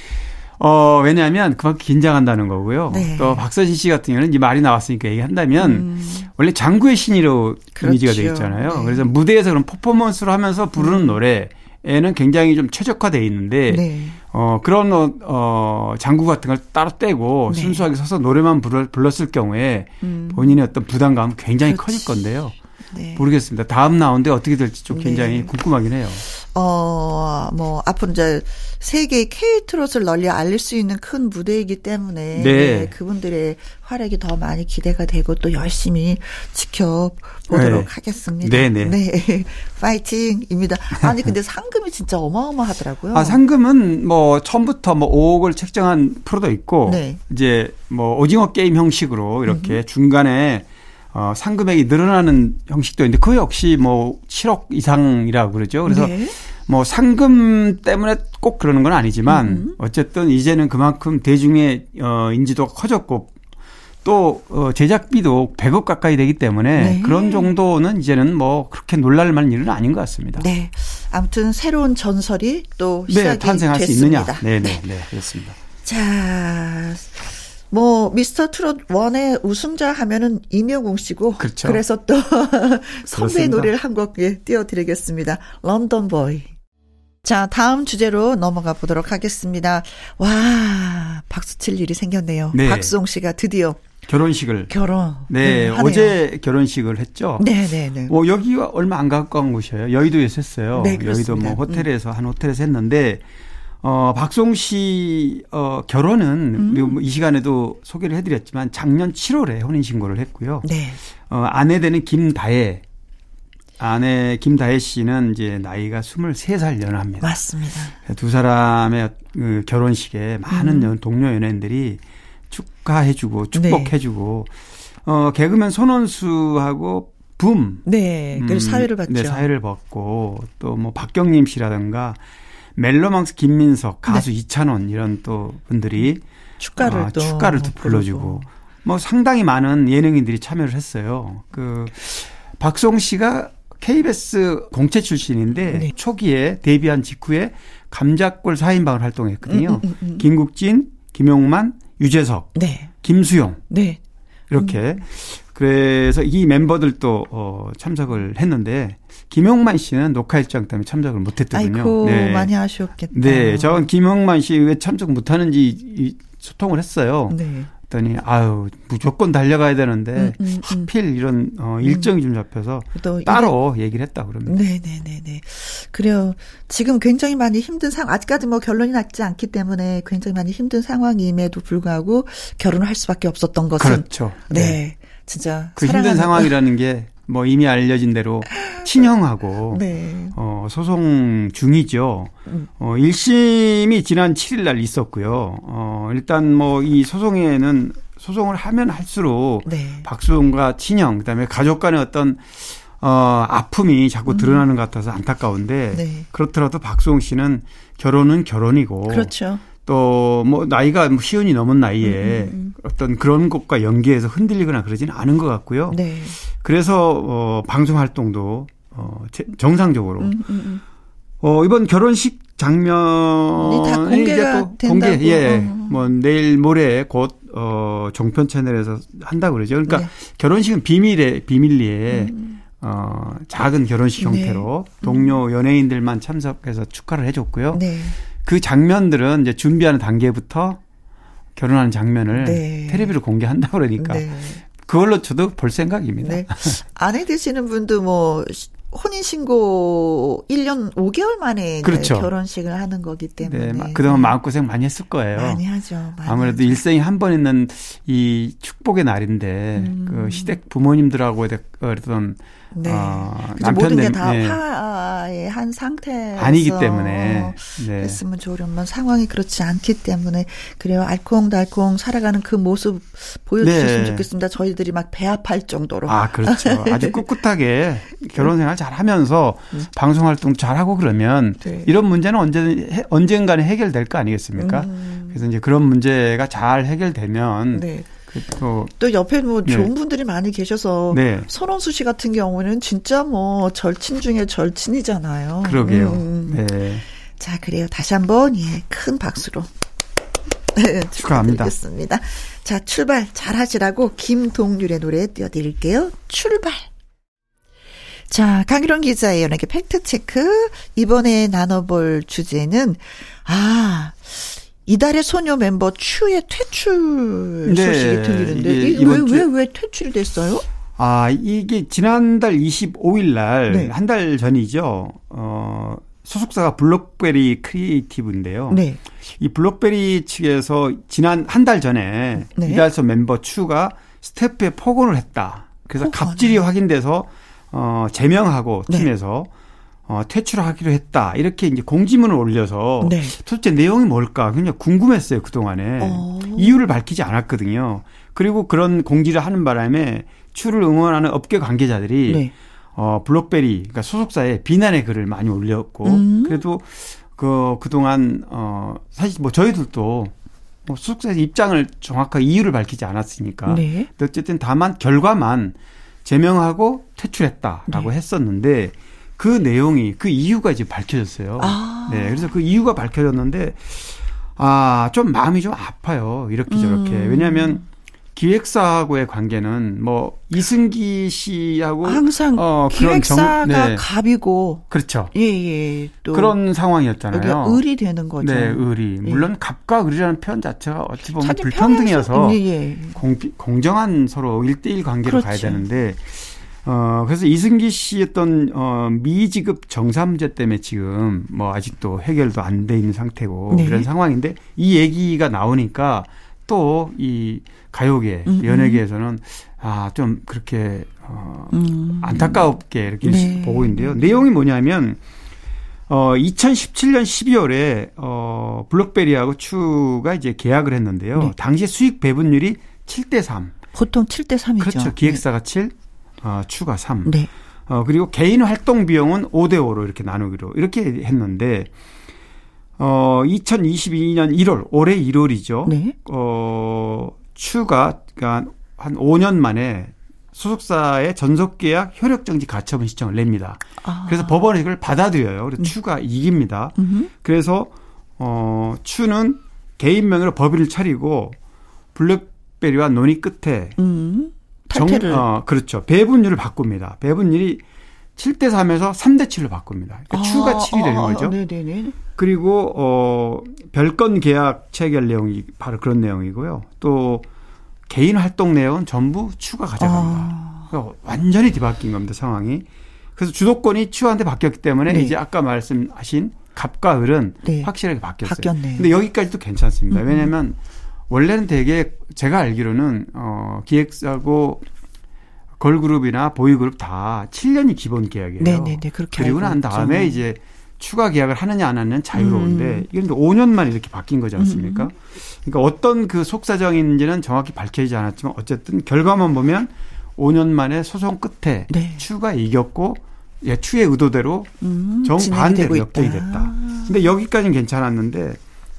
어, 왜냐하면 그만큼 긴장한다는 거고요. 네. 또 박서진 씨 같은 경우는 이 말이 나왔으니까 얘기한다면 음, 원래 장구의 신이로 그렇죠. 이미지가 되어 있잖아요. 네. 그래서 무대에서 그런 퍼포먼스를 하면서 부르는 노래에는 굉장히 좀 최적화되어 있는데 네. 어, 그런, 어, 어, 장구 같은 걸 따로 떼고 네. 순수하게 서서 노래만 불, 불렀을 경우에 음, 본인의 어떤 부담감 굉장히 그렇지. 커질 건데요. 네. 모르겠습니다. 다음 라운드에 어떻게 될지 좀 굉장히 네. 궁금하긴 해요. 어, 뭐, 앞으로 이제 세계 K-트롯을 널리 알릴 수 있는 큰 무대이기 때문에 네. 그분들의 활약이 더 많이 기대가 되고 또 열심히 지켜보도록 네. 하겠습니다. 네네. 네. 파이팅입니다. 아니, 근데 상금이 진짜 어마어마하더라고요. 아, 상금은 뭐 처음부터 뭐 5억을 책정한 프로도 있고 네. 이제 뭐 오징어 게임 형식으로 이렇게 중간에 어, 상금액이 늘어나는 형식도 있는데 그 역시 뭐 7억 이상이라고 그러죠. 그래서 네. 뭐 상금 때문에 꼭 그러는 건 아니지만 음. 어쨌든 이제는 그만큼 대중의 어 인지도가 커졌고 또 어, 제작비도 100억 가까이 되기 때문에 네. 그런 정도는 이제는 뭐 그렇게 놀랄 만한 일은 아닌 것 같습니다. 네. 아무튼 새로운 전설이 또 네, 시작이 탄생할 됐습니다. 수 있느냐? 네, 네, 네, 그렇습니다. 자, 뭐 미스터 트롯 1의 우승자 하면은 임영웅 씨고 그렇죠. 래서또 선배. 노래를 한 곡 예, 띄워드리겠습니다. 런던 보이. 자, 다음 주제로 넘어가 보도록 하겠습니다. 와, 박수 칠 일이 생겼네요. 네. 박수홍 씨가 드디어 결혼식을 결혼. 네, 하네요. 어제 결혼식을 했죠. 네, 네, 네. 뭐 여기가 얼마 안 가까운 곳이에요. 여의도에서 했어요. 네, 여의도. 뭐 호텔에서 한 호텔에서 했는데 어 박송 씨 어, 결혼은 음. 그리고 뭐이 시간에도 소개를 해드렸지만 작년 7월에 혼인 신고를 했고요. 네. 어 아내 되는 김다혜 아내 김다혜 씨는 이제 나이가 23살 연하입니다. 맞습니다. 두 사람의 그 결혼식에 많은 음. 연- 동료 연예인들이 축하해주고 네. 축복해주고 어 개그맨 손원수하고 붐 네. 그 음, 사회를 봤죠. 네, 사회를 봤고 또 뭐 박경림 씨라든가 멜로망스 김민석 가수 이찬원 이런 또 분들이 네. 축가를 아, 또 축가를 또 불러주고 뭐 상당히 많은 예능인들이 참여를 했어요. 그 박송 씨가 KBS 공채 출신인데 네. 초기에 데뷔한 직후에 감자골 4인방을 활동했거든요. 음, 음, 음, 음. 김국진, 김용만, 유재석, 네. 김수용 네. 이렇게 그래서 이 멤버들도 어 참석을 했는데 김용만 씨는 녹화 일정 때문에 참석을 못했거든요. 아이고 네. 많이 아쉬웠겠다. 네, 저는 김용만 씨 왜 참석 못하는지 이- 소통을 했어요. 네. 그랬더니 아유 무조건 달려가야 되는데 음, 음, 음. 하필 이런 어 일정이 좀 잡혀서 또 따로 얘기를 했다 그럽니다. 네네네네. 그래요. 지금 굉장히 많이 힘든 상황, 아직까지 뭐 결론이 났지 않기 때문에 굉장히 많이 힘든 상황임에도 불구하고 결혼을 할 수밖에 없었던 것은. 그렇죠. 네. 진짜. 그 힘든 상황이라는 게 뭐 이미 알려진 대로 친형하고 네. 어, 소송 중이죠. 음. 어, 1심이 지난 7일 날 있었고요. 어, 일단 뭐 이 소송에는 소송을 하면 할수록 네. 박수홍과 친형, 그다음에 가족 간의 어떤 어, 아픔이 자꾸 드러나는 것 같아서 안타까운데 음. 네. 그렇더라도 박수홍 씨는 결혼은 결혼이고 그렇죠. 또 뭐 나이가 뭐 시운이 넘은 나이에 음, 음, 음. 어떤 그런 것과 연계해서 흔들리거나 그러지는 않은 것 같고요. 네. 그래서 어, 방송 활동도 어, 제- 정상적으로 음, 음, 음. 어, 이번 결혼식 장면이 다 공개가 된다고. 공개, 예. 어. 뭐 내일 모레 곧, 어, 종편 채널에서 한다고 그러죠. 그러니까 네. 결혼식은 비밀에, 비밀리에, 음. 어, 작은 결혼식 네. 형태로 동료 연예인들만 참석해서 축하를 해줬고요. 네. 그 장면들은 이제 준비하는 단계부터 결혼하는 장면을 네. 텔레비로 공개한다고 그러니까 네. 그걸로 저도 볼 생각입니다. 네. 아내 되시는 분도 뭐 시- 혼인신고 1년 5개월 만에 그렇죠. 결혼식을 하는 거기 때문에. 네, 마- 그동안 마음고생 많이 했을 거예요. 많이 하죠. 많이 아무래도 하죠. 일생에 한 번 있는 이 축복의 날인데 음. 그 시댁 부모님들하고 어떤 네. 어, 그래서 남편 모든 게 된- 다 네, 파의 한 상태에서 아니기 때문에 네. 했으면 좋으련만 상황이 그렇지 않기 때문에 그래요 알콩달콩 살아가는 그 모습 보여주셨으면 네. 좋겠습니다. 저희들이 막 배아파할 정도로. 아 그렇죠. 아주 꿋꿋하게 결혼 생활 잘 하면서 방송 활동 잘 하고 그러면 네. 이런 문제는 언제 언젠가는 해결될 거 아니겠습니까? 음. 그래서 이제 그런 문제가 잘 해결되면 네. 그 또 또 옆에 뭐 네. 좋은 분들이 많이 계셔서 네. 선원수 씨 같은 경우는 진짜 뭐 절친 중에 절친이잖아요. 그러게요. 음. 네. 자, 그래요. 다시 한번 예, 큰 박수로 네, 축하합니다. 축하드리겠습니다. 자, 출발 잘 하시라고 김동률의 노래 띄워드릴게요. 출발. 자, 강희론 기자의 연예계 팩트체크. 이번에 나눠볼 주제는, 아, 이달의 소녀 멤버 츄의 퇴출 네, 소식이 들리는데, 이게 이게 왜, 퇴출이 됐어요? 아, 이게 지난달 25일 날, 네. 한달 전이죠. 어, 소속사가 블록베리 크리에이티브인데요. 네. 이 블록베리 측에서 지난 한 달 전에 네. 이달소 멤버 츄가 스태프에 폭언을 했다. 그래서 폭언을. 갑질이 확인돼서 어, 제명하고 네. 팀에서 어, 퇴출하기로 했다. 이렇게 이제 공지문을 올려서 네. 도대체 내용이 뭘까 굉장히 궁금했어요 그동안에 어. 이유를 밝히지 않았거든요. 그리고 그런 공지를 하는 바람에 추를 응원하는 업계 관계자들이 네. 어 블록베리 그러니까 소속사에 비난의 글을 많이 올렸고 음. 그래도 그 그동안 어 사실 뭐 저희들도 뭐 소속사의 입장을 정확하게 이유를 밝히지 않았으니까 네. 어쨌든 다만 결과만 제명하고 퇴출했다라고 네. 했었는데 그 내용이 그 이유가 이제 밝혀졌어요. 아. 네, 그래서 그 이유가 밝혀졌는데 아 좀 마음이 좀 아파요. 이렇게 저렇게 음. 왜냐하면 기획사하고의 관계는 뭐 이승기 씨하고 항상 어, 그런 기획사가 정- 네. 갑이고 그렇죠. 예예 또 그런 상황이었잖아요. 을이 되는 거죠. 네, 의리. 예. 물론 갑과 을이라는 표현 자체가 어찌 보면 불평등이어서 예, 예. 공, 공정한 서로 일대일 관계로 가야 그렇죠. 되는데 어 그래서 이승기 씨 어떤 어 미지급 정사 문제 때문에 지금 뭐 아직도 해결도 안 돼 있는 상태고 네. 이런 상황인데 이 얘기가 나오니까 또 이 가요계 음, 음. 연예계에서는 아 좀 그렇게 어 음. 안타깝게 이렇게 네. 보고 있는데요. 내용이 뭐냐면 어 2017년 12월에 어 블록베리하고 추가 이제 계약을 했는데요. 네. 당시 수익 배분율이 7대 3. 보통 7대 3이죠. 그렇죠. 기획사가 7, 어, 추가 3. 네. 어, 그리고 개인 활동 비용은 5대 5로 이렇게 나누기로 이렇게 했는데 어 2022년 1월 올해 1월이죠. 네. 어 추가 그러니까 한 5년 만에 소속사의 전속 계약 효력 정지 가처분 신청을 냅니다. 아. 그래서 법원이 이걸 받아들여요. 그래서 추가 이깁니다. 음흠. 그래서 어 추는 개인 명의로 법인을 차리고 블랙베리와 논의 끝에 음. 정, 탈퇴를 어, 그렇죠. 배분율을 바꿉니다. 배분율이 7대 3에서 3대 7로 바꿉니다. 그러니까 추가 7이 되는 거죠. 아, 네네네. 그리고 어 별건 계약 체결 내용이 바로 그런 내용이고요. 또 개인 활동 내용은 전부 추가 가져갑니다. 아. 그러니까 완전히 뒤바뀐 겁니다, 상황이. 그래서 주도권이 추한테 바뀌었기 때문에 네. 이제 아까 말씀하신 갑과 을은 네. 확실하게 바뀌었어요. 바뀌었네요. 근데 여기까지도 괜찮습니다. 음. 왜냐하면 원래는 되게 제가 알기로는 어 기획사고 걸그룹이나 보이그룹 다 7년이 기본 계약이에요. 네네네. 그렇게 그리고 난 다음에 있죠. 이제 추가 계약을 하느냐 안 하느냐는 자유로운데 음. 이게 근데 5년 만에 이렇게 바뀐 거지 않습니까? 음. 그러니까 어떤 그 속사정인지는 정확히 밝혀지지 않았지만 어쨌든 결과만 보면 5년 만에 소송 끝에 네. 추가 이겼고 예, 추의 의도대로 음, 정반대로 있다. 됐다. 근데 여기까지는 괜찮았는데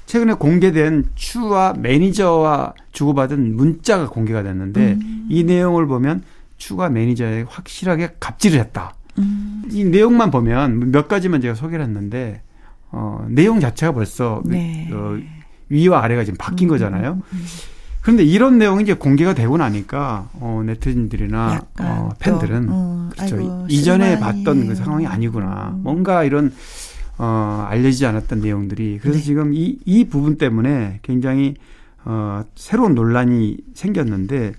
최근에 공개된 추와 매니저와 주고받은 문자가 공개가 됐는데 음. 이 내용을 보면 추가 매니저에 확실하게 갑질을 했다. 음. 이 내용만 보면 몇 가지만 제가 소개를 했는데 어, 내용 자체가 벌써 네. 어, 위와 아래가 지금 바뀐 음, 거잖아요. 음, 그런데 이런 내용이 이제 공개가 되고 나니까 어, 네티즌들이나 어, 또, 팬들은 음, 그렇죠. 아이고, 이전에 실망이에요. 봤던 그 상황이 아니구나. 음. 뭔가 이런 어, 알려지지 않았던 내용들이 그래서 네. 지금 이, 이 부분 때문에 굉장히 어, 새로운 논란이 생겼는데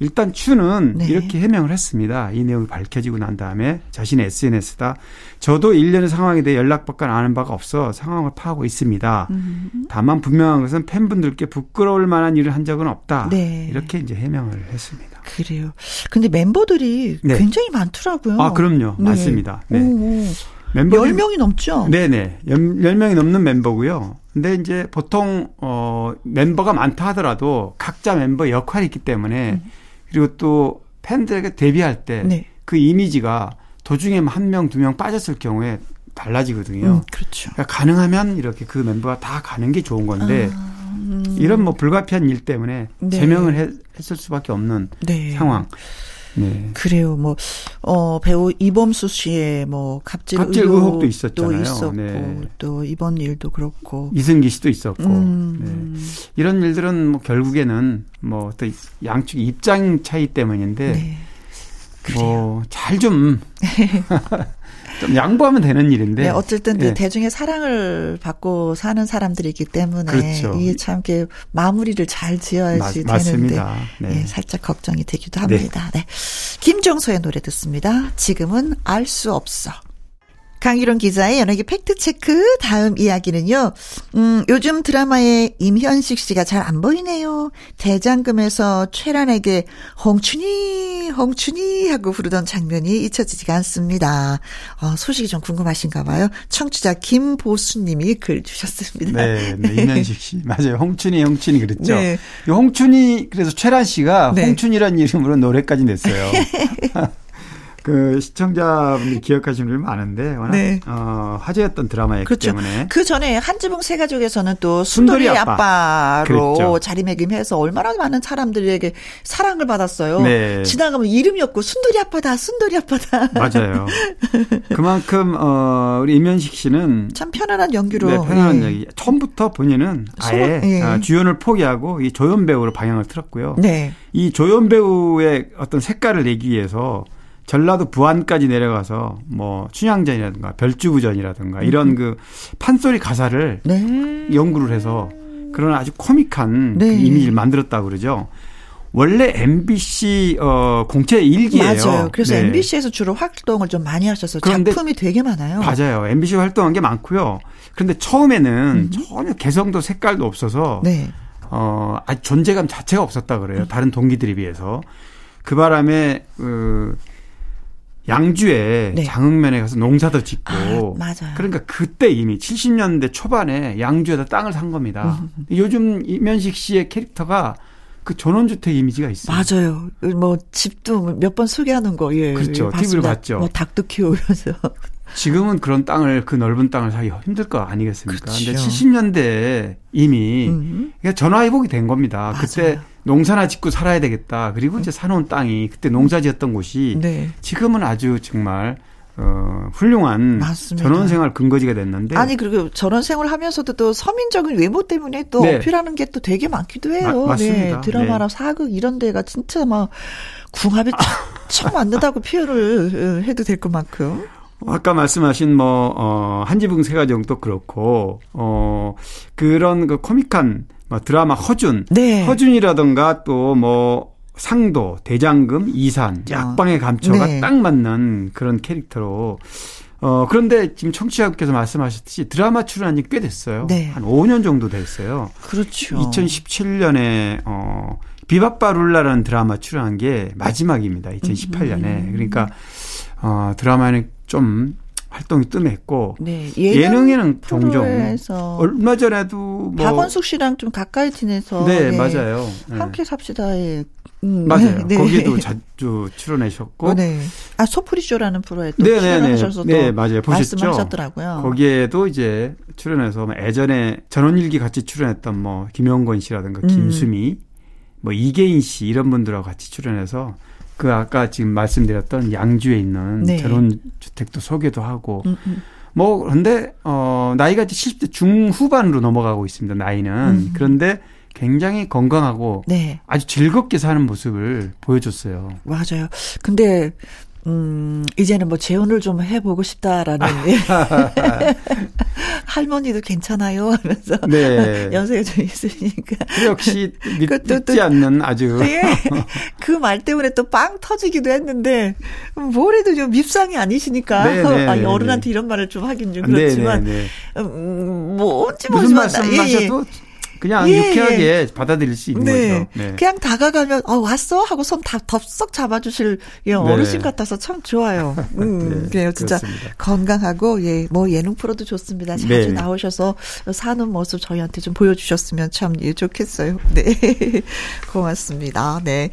일단 추는 네. 이렇게 해명을 했습니다. 이 내용이 밝혀지고 난 다음에 자신의 SNS다. 저도 일련의 상황에 대해 연락받고 아는 바가 없어 상황을 파악하고 있습니다. 음. 다만 분명한 것은 팬분들께 부끄러울 만한 일을 한 적은 없다. 네. 이렇게 이제 해명을 했습니다. 그래요. 근데 멤버들이 네. 굉장히 많더라고요. 아, 그럼요. 네. 맞습니다. 네. 오, 오. 멤버들이 10명이 넘죠? 네네. 10명이 넘는 멤버고요. 근데 이제 보통, 어, 멤버가 많다 하더라도 각자 멤버 역할이 있기 때문에 그리고 또 팬들에게 데뷔할 때그 음. 네. 이미지가 도중에 한 명, 두 명 빠졌을 경우에 달라지거든요. 음, 그렇죠. 그러니까 가능하면 이렇게 그 멤버가 다 가는 게 좋은 건데 아, 음. 이런 뭐 불가피한 일 때문에 네. 제명을 했, 했을 수밖에 없는 네. 상황. 네. 그래요. 뭐, 어, 배우 이범수 씨의 뭐, 갑질, 갑질 의혹도 있었잖아요. 있었고, 네. 또 이번 일도 그렇고. 이승기 씨도 있었고. 음, 네. 이런 일들은 뭐 결국에는 뭐 또 양측 입장 차이 때문인데 네. 뭐잘 좀 좀 양보하면 되는 일인데. 네, 어쨌든 그 네. 대중의 사랑을 받고 사는 사람들이기 때문에 그렇죠. 이게 참 이렇게 마무리를 잘 지어야지 맞- 되는데. 네. 예, 살짝 걱정이 되기도 합니다. 네. 김정서의 노래 듣습니다. 지금은 알 수 없어. 강유론 기자의 연예계 팩트체크 다음 이야기는요. 음, 요즘 드라마에 임현식 씨가 잘 안 보이네요. 대장금에서 최란에게 홍춘이 홍춘이 하고 부르던 장면이 잊혀지지가 않습니다. 어, 소식이 좀 궁금하신가 봐요. 청취자 김보수님이 글 주셨습니다. 네, 네 임현식 씨 맞아요. 홍춘이 홍춘이 그랬죠. 네. 이 홍춘이 그래서 최란 씨가 네. 홍춘이라는 이름으로 노래까지 냈어요. 그 시청자분들 기억하시는 분이 많은데 워낙 네. 어, 화제였던 드라마였기 그렇죠. 때문에 그 전에 한지붕 세 가족에서는 또 순돌이, 순돌이 아빠. 아빠로 그랬죠. 자리매김해서 얼마나 많은 사람들에게 사랑을 받았어요. 네. 지나가면 이름이 없고 순돌이 아빠다, 순돌이 아빠다. 맞아요. 그만큼 어, 우리 임현식 씨는 참 편안한 연기로. 네, 편안한 예. 얘기. 처음부터 본인은 아예 소문- 예. 아, 주연을 포기하고 이 조연 배우로 방향을 틀었고요. 네. 이 조연 배우의 어떤 색깔을 내기 위해서 전라도 부안까지 내려가서 뭐 춘향전이라든가 별주부전이라든가 이런 그 판소리 가사를 네. 연구를 해서 그런 아주 코믹한 네. 그 이미지를 만들었다고 그러죠. 원래 MBC 어 공채 일기예요. 맞아요. 그래서 네. MBC에서 주로 활동을 좀 많이 하셔서 작품이 되게 많아요. 맞아요. MBC 활동한 게 많고요. 그런데 처음에는 전혀 개성도 색깔도 없어서 네. 어, 아주 존재감 자체가 없었다 그래요. 다른 동기들에 비해서. 그 바람에, 그, 양주에 네. 장흥면에 가서 농사도 짓고. 아, 맞아요. 그러니까 그때 이미 70년대 초반에 양주에다 땅을 산 겁니다. 음, 요즘 이면식 씨의 캐릭터가 그 전원주택 이미지가 있어요. 맞아요. 뭐 집도 몇 번 소개하는 거, 예. 그렇죠. 예, TV를 봤습니다. 봤죠. 뭐 닭도 키우면서. 지금은 그런 땅을, 그 넓은 땅을 사기 힘들 거 아니겠습니까? 그렇죠. 근데 70년대에 이미 음. 그러니까 전화위복이 된 겁니다. 맞아요. 그때 농사나 짓고 살아야 되겠다. 그리고 이제 사놓은 땅이 그때 농사 지었던 곳이 네. 지금은 아주 정말 어, 훌륭한 맞습니다. 전원생활 근거지가 됐는데 아니 그리고 생활을 하면서도 또 서민적인 외모 때문에 또 네. 어필하는 게 또 되게 많기도 해요. 마- 맞습니다. 네, 드라마나 네. 사극 이런 데가 진짜 막 궁합이 참안 된다고 표현을 어, 해도 될 것만큼. 아까 말씀하신 뭐 어, 한지붕 세가정도 그렇고 어 그런 그 코믹한 뭐 드라마 허준 네. 허준이라던가 또뭐 상도, 대장금, 이산, 야. 약방의 감초가 네. 딱 맞는 그런 캐릭터로 어 그런데 지금 청취자께서 말씀하셨듯이 드라마 출연한 지 꽤 됐어요. 네. 한 5년 정도 됐어요. 그렇죠. 2017년에 어 비바빠룰라라는 드라마 출연한 게 마지막입니다. 음, 2018년에. 그러니까 어 드라마는 좀 활동이 뜸했고 네, 예능에는 종종 얼마 전에도 뭐 박원숙 씨랑 좀 가까이 지내서 네, 네, 맞아요. 네. 함께 삽시다에 음, 맞아요. 네. 거기도 자주 출연하셨고 어, 네. 아 소프리쇼라는 프로에 또 네, 네, 네. 출연하셔서 네, 또 맞아요. 보셨죠? 말씀하셨더라고요. 거기에도 이제 출연해서 뭐 예전에 전원일기 같이 출연했던 뭐 김영건 씨라든가 음. 김수미, 뭐 이계인 씨 이런 분들하고 같이 출연해서 그 아까 지금 말씀드렸던 양주에 있는 네. 전원주택도 소개도 하고 음, 음. 뭐 그런데 어 나이가 이제 70대 중후반으로 넘어가고 있습니다. 나이는 음. 그런데 굉장히 건강하고 네. 아주 즐겁게 사는 모습을 보여줬어요. 맞아요. 근데 음, 이제는 뭐 재혼을 좀 해보고 싶다라는 할머니도 괜찮아요 하면서 네. 연세가 좀 있으니까 그 역시 믿, 그것도 또- 믿지 않는 아주 예. 그말 때문에 또 빵 터지기도 했는데 뭐래도 좀 밉상이 아니시니까 네, 네, 아, 네, 어른한테 네. 이런 말을 좀 하긴 좀 네, 그렇지만 네, 네. 음, 뭐 언제 무슨 말씀하셔도 그냥 예, 유쾌하게 받아들일 수 있는 네. 거죠. 네. 그냥 다가가면 어 왔어 하고 손 다 덥석 잡아주실 예, 어르신 같아서 참 좋아요. 음, 네, 그래요 진짜 그렇습니다. 건강하고 예 뭐 예능 프로도 좋습니다. 자주 네. 나오셔서 사는 모습 저희한테 좀 보여주셨으면 참 예, 좋겠어요. 네 고맙습니다. 네.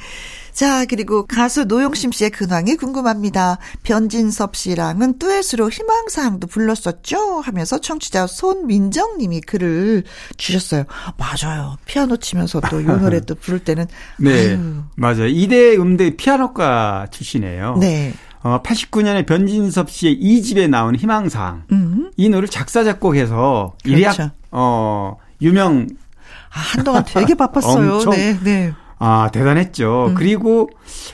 자, 그리고 가수 노용심 씨의 근황이 궁금합니다. 변진섭 씨랑은 듀엣으로 희망사항도 불렀었죠? 하면서 청취자 손민정 님이 글을 주셨어요. 맞아요. 피아노 치면서 또 이 노래 또 부를 때는. 네. 아유, 맞아요. 이대 음대 피아노과 출신이에요. 네. 어, 89년에 변진섭 씨의 2집에 나온 희망사항. 음. 이 노래를 작사 작곡해서 일약 그렇죠. 어, 유명 아, 한동안 되게 바빴어요. 네, 네. 아, 대단했죠. 그리고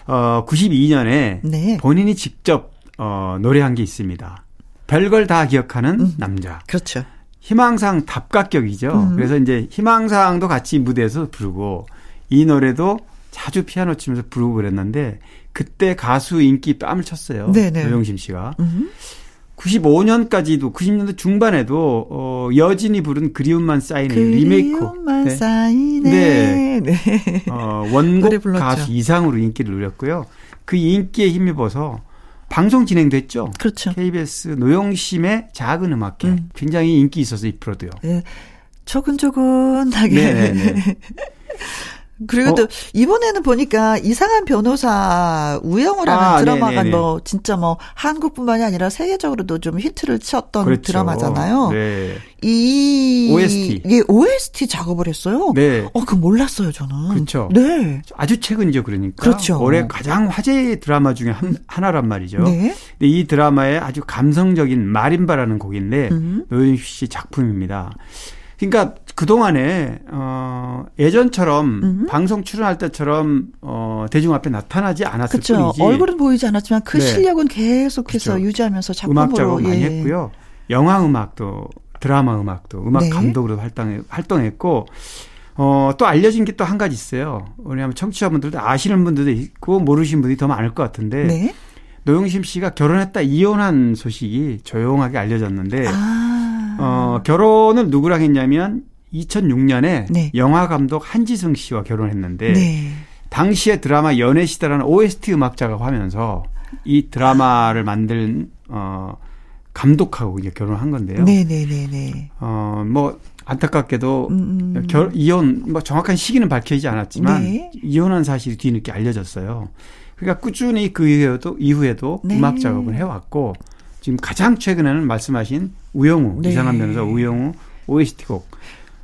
어 92년에 음. 네. 본인이 직접 어 노래한 게 있습니다. 별걸 다 기억하는 남자. 그렇죠. 희망상 답각격이죠. 음. 그래서 이제 희망상도 같이 무대에서 부르고 이 노래도 자주 피아노 치면서 부르고 그랬는데 그때 가수 인기 뺨을 쳤어요. 네네. 노영심 씨가. 음. 95년까지도 90년대 중반에도 어 여진이 부른 그리움만 쌓이네 리메이크 그리움만 네. 쌓이네. 네. 네. 어, 원곡. 가수 이상으로 인기를 누렸고요. 그 인기에 힘입어서 방송 진행됐죠. 그렇죠. KBS 노영심의 작은 음악회 음. 굉장히 인기 있어서 이 프로도요. 네. 조근조근하게. 네네네. 그리고 어? 또 이번에는 보니까 이상한 변호사 우영우라는 아, 드라마가 네네네. 뭐 진짜 뭐 한국뿐만이 아니라 세계적으로도 좀 히트를 쳤던 그렇죠. 드라마잖아요. 네. 이 OST. 예, OST 작업을 했어요. 네. 어, 그 몰랐어요, 저는. 그렇죠. 네. 아주 최근이죠, 그러니까. 그렇죠. 올해 가장 화제의 드라마 중에 한, 하나란 말이죠. 네. 근데 이 드라마의 아주 감성적인 마림바라는 곡인데 음. 노영희 씨 작품입니다. 그러니까 그동안에 어 예전처럼 음. 방송 출연할 때처럼 어 대중 앞에 나타나지 않았을 그렇죠. 뿐이지 얼굴은 보이지 않았지만 그 네. 실력은 계속해서 그렇죠. 유지하면서 작품으로 음악 작업 많이 예. 했고요. 영화 음악도 드라마 음악도 음악 네. 감독으로 활동 활동했고 어, 또 알려진 게 또 한 가지 있어요. 왜냐하면 청취자분들도 아시는 분들도 있고 모르시는 분들이 더 많을 것 같은데 네. 노영심 씨가 결혼했다 이혼한 소식이 조용하게 알려졌는데 아. 어, 결혼을 누구랑 했냐면 2006년에 네. 영화 감독 한지승 씨와 결혼했는데 네. 당시에 드라마 연애시대라는 OST 음악 작업하면서 이 드라마를 만든 어 감독하고 이제 결혼한 건데요. 네, 네, 네, 네. 어뭐 안타깝게도 음, 음. 결, 이혼 뭐 정확한 시기는 밝혀지지 않았지만 네. 이혼한 사실이 뒤늦게 알려졌어요. 그러니까 꾸준히 그 이후에도 이후에도 네. 음악 작업을 해왔고 지금 가장 최근에는 말씀하신 우영우 네. 이상한 변호사 우영우 OST 곡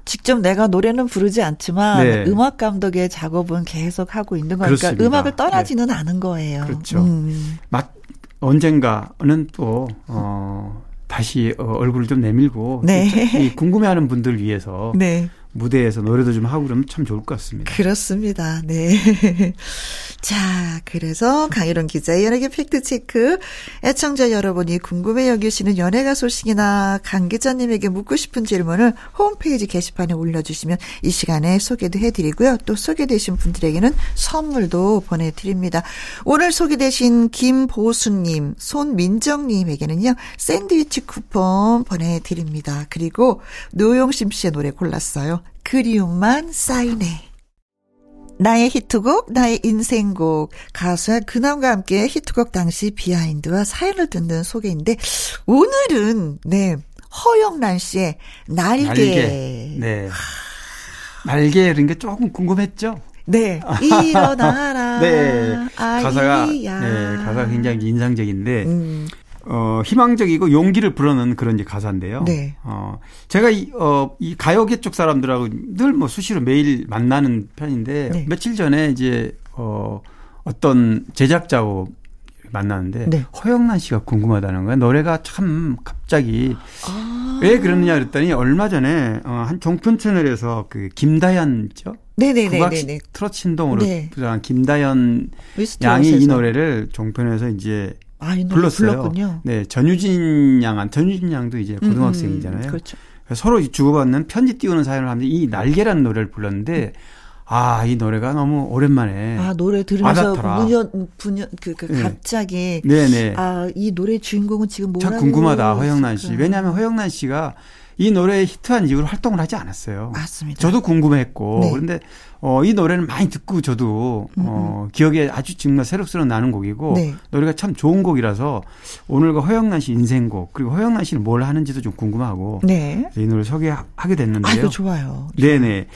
직접 내가 노래는 부르지 않지만 네. 음악 감독의 작업은 계속 하고 있는 거니까 그렇습니다. 음악을 떠나지는 않은 거예요. 그렇죠. 음. 막 언젠가는 또 어, 다시 어, 얼굴을 좀 내밀고 네. 이 궁금해하는 분들 위해서 네. 무대에서 노래도 좀 하고 그러면 참 좋을 것 같습니다. 그렇습니다. 네. 자, 그래서 강일원 기자의 연예계 팩트체크. 애청자 여러분이 궁금해 여기시는 연예가 소식이나 강 기자님에게 묻고 싶은 질문을 홈페이지 게시판에 올려주시면 이 시간에 소개도 해드리고요. 또 소개되신 분들에게는 선물도 보내드립니다. 오늘 소개되신 김보수님, 손민정님에게는요, 샌드위치 쿠폰 보내드립니다. 그리고 노용심 씨의 노래 골랐어요. 그리움만 쌓이네. 나의 히트곡, 나의 인생곡, 가수의 근황과 함께 히트곡 당시 비하인드와 사연을 듣는 소개인데, 오늘은, 네, 허영란 씨의 날개. 날개. 네. 날개 이런 게 조금 궁금했죠? 네, 일어나라. 네. 아이야. 가사가 네, 가사가 굉장히 인상적인데 음, 어, 희망적이고 용기를 불어넣는 그런 이제 가사인데요. 네. 어, 제가 이, 어, 이 가요계 쪽 사람들하고 늘 뭐 수시로 매일 만나는 편인데 네. 며칠 전에 이제 어, 어떤 제작자하고 만나는데 네. 허영란 씨가 궁금하다는 거예요. 노래가 참 갑자기 아. 왜 그러느냐 그랬더니 얼마 전에 어, 한 종편 채널에서 그 김다현죠. 네네네네네. 국악 트롯 신동으로 네. 부장한 김다현 양이 이. 노래를 종편에서 이제 아, 불렀어요. 불렀군요. 네, 전유진 양한 전유진 양도 이제 고등학생이잖아요. 음, 그렇죠. 서로 주고받는 편지 띄우는 사연을 하는데 이 날개라는 노래를 불렀는데 아, 이 노래가 너무 오랜만에 아, 노래 들으면서. 분연, 분연, 그, 그, 네. 갑자기. 네네. 아, 이 노래 주인공은 지금 뭐라고. 참 궁금하다, 허영란 씨. 왜냐하면 허영란 씨가 이 노래에 히트한 이후로 활동을 하지 않았어요. 맞습니다. 저도 궁금했고 네. 그런데 어, 이 노래는 많이 듣고 저도 어, 기억에 아주 정말 새록새록 나는 곡이고 네. 노래가 참 좋은 곡이라서 오늘과 허영란 씨 인생곡 그리고 허영란 씨는 뭘 하는지도 좀 궁금하고 네. 이 노래 소개하게 됐는데요. 아이고, 좋아요. 네네.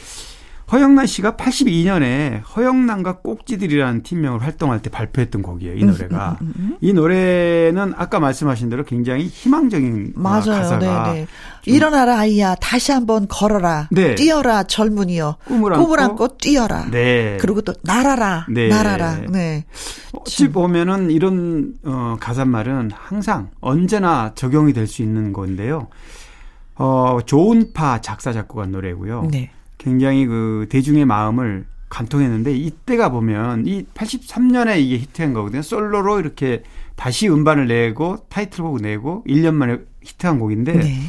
허영란 씨가 82년에 허영란과 꼭지들이라는 팀명으로 활동할 때 발표했던 곡이에요. 이 노래가. 음, 이 노래는 아까 말씀하신 대로 굉장히 희망적인 어, 맞아요. 가사가 네네. 일어나라, 아이야. 다시 한번 걸어라. 네. 뛰어라, 젊은이여. 꿈을 꿈을 안고 안고 뛰어라. 네. 그리고 또 날아라. 네. 날아라. 네. 어찌 보면은 이런 어 가사말은 항상 언제나 적용이 될 수 있는 건데요. 어 조은파 작사 작곡한 노래고요. 네. 굉장히 그 대중의 마음을 관통했는데 이때가 보면 이 83년에 이게 히트한 거거든요. 솔로로 이렇게 다시 음반을 내고 타이틀곡 내고 1년 만에 히트한 곡인데 네.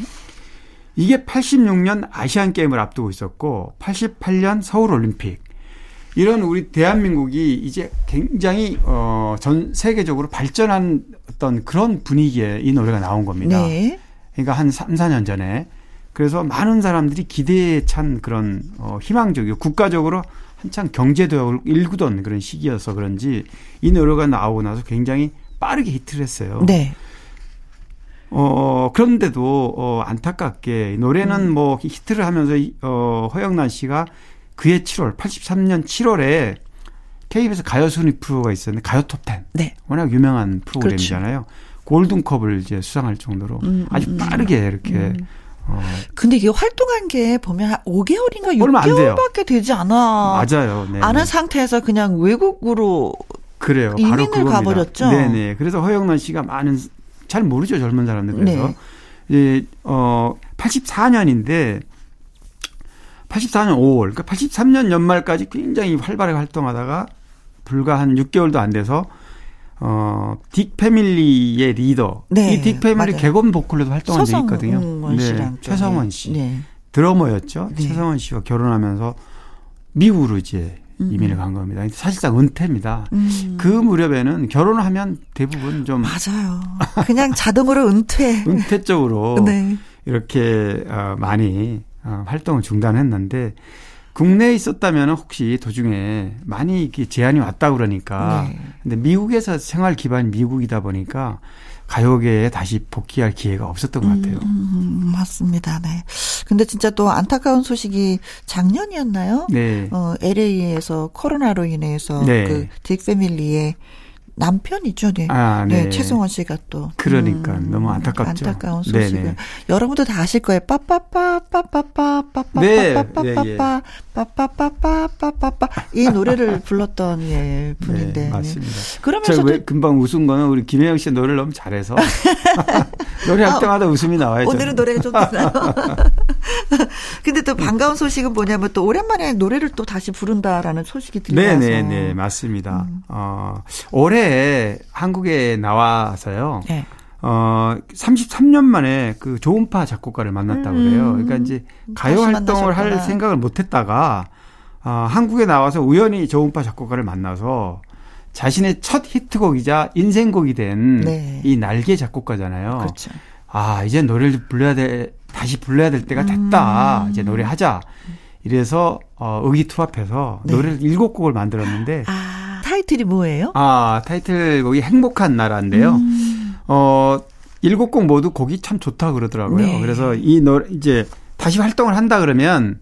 이게 86년 아시안 게임을 앞두고 있었고 88년 서울 올림픽 이런 우리 대한민국이 이제 굉장히 어, 전 세계적으로 발전한 어떤 그런 분위기에 이 노래가 나온 겁니다. 네. 그러니까 한 3, 4년 전에. 그래서 많은 사람들이 기대에 찬 그런 어, 희망적이고 국가적으로 한창 경제도약을 일구던 그런 시기여서 그런지 이 노래가 나오고 나서 굉장히 빠르게 히트를 했어요. 네. 어, 그런데도, 어, 안타깝게, 노래는 음. 뭐 히트를 하면서, 이- 어, 허영란 씨가 그해 7월, 83년 7월에 KBS 가요 순위 프로가 있었는데, 가요 톱10. 네. 워낙 유명한 프로그램이잖아요. 골든컵을 이제 수상할 정도로 음, 아주 음, 빠르게 이렇게, 음. 어, 근데 이게 활동한 게 보면 한 5개월인가 얼마 안 돼요. 6개월밖에 되지 않아. 맞아요. 네. 아는 상태에서 그냥 외국으로 그래요. 바로 이민을. 가버렸죠? 네네. 그래서 허영란 씨가 많은 잘 모르죠 젊은 사람들 그래서 네. 이제 어 84년인데 84년 5월 그러니까 83년 연말까지 굉장히 활발하게 활동하다가 불과 한 6개월도 안 돼서 어 딕 패밀리의 리더 네, 이딕 패밀리 맞아요. 개건 보컬로도 활동한 적이 있거든요. 좀, 최성원 씨 네. 드러머였죠. 네. 최성원 씨와 결혼하면서 미국으로 이제 음. 이민을 간 겁니다. 사실상 은퇴입니다. 음. 그 무렵에는 결혼을 하면 대부분 좀 맞아요. 그냥 자동으로 은퇴. 은퇴 쪽으로 네. 이렇게 어, 많이 어, 활동을 중단했는데 국내에 있었다면 혹시 도중에 많이 이렇게 제한이 왔다 그러니까 네. 근데 미국에서 생활 기반이 미국이다 보니까 가요계에 다시 복귀할 기회가 없었던 것 같아요. 음, 맞습니다. 네. 근데 진짜 또 안타까운 소식이 작년이었나요? 네. 어, LA에서 코로나로 인해서 네. 그딕 패밀리의 남편이죠. 네. 아, 네. 네, 최승원 씨가 또. 음, 그러니까 너무 안타깝죠. 안타까운 네네. 소식을. 여러분도 다 아실 거예요. 빠빠빠, 빠빠빠, 빠빠빠, 네, 빠빠 빠, 빠빠빠, 빠빠빠. 이 노래를 불렀던 예, 분인데. 네, 맞습니다. 그러면서도 저왜 금방 웃은 거는 우리 김혜영 씨 노래를 너무 잘해서 노래할 때마다 웃음이 나와요. 오늘은 노래가 좀 비싸요. 근데 또 반가운 소식은 뭐냐면 또 오랜만에 노래를 또 다시 부른다라는 소식이 들려와서. 네네네 맞습니다. 음. 어 올해 한국에 나와서요. 네. 어 33년 만에 그 조은파 작곡가를 만났다 고 그래요. 그러니까 이제 가요 음, 활동을 할 만나셨구나. 생각을 못 했다가 어, 한국에 나와서 우연히 조은파 작곡가를 만나서 자신의 첫 히트곡이자 인생곡이 된이 네. 날개 작곡가잖아요. 그렇죠. 아, 이제 노래를 불러야 돼, 다시 불러야 될 때가 됐다. 음. 이제 노래하자. 이래서, 어, 의기투합해서 네. 노래를 일곱 곡을 만들었는데, 아, 타이틀이 뭐예요? 아, 타이틀곡이 행복한 나라인데요. 음. 어, 일곱 곡 모두 곡이 참 좋다 그러더라고요. 네. 그래서 이 노래, 이제 다시 활동을 한다 그러면,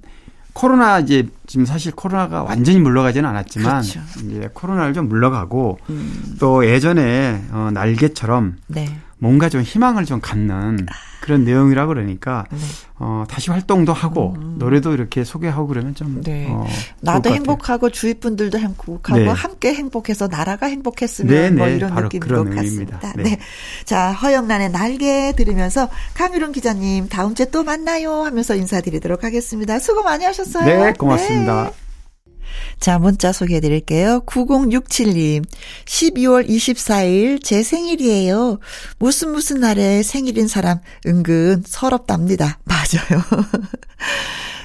코로나 이제 지금 사실 코로나가 완전히 물러가지는 않았지만 그렇죠. 이제 코로나를 좀 물러가고 음, 또 예전에 어 날개처럼 네. 뭔가 좀 희망을 좀 갖는 그런 내용이라 그러니까 네. 어 다시 활동도 하고 노래도 이렇게 소개하고 그러면 좀 음. 네. 어, 나도. 행복하고 주위 분들도 행복하고 네. 함께 행복해서 나라가 행복했으면 네, 뭐 네. 이런 바로 느낌인 것 의미입니다. 같습니다. 네. 네. 자, 허영란의 날개 들으면서 강유론 기자님 다음 주에 또 만나요 하면서 인사드리도록 하겠습니다. 수고 많이 하셨어요. 네, 고맙습니다. 네. 자, 문자 소개해 드릴게요. 9067님. 12월 24일 제 생일이에요. 무슨 무슨 날에 생일인 사람 은근 서럽답니다. 맞아요.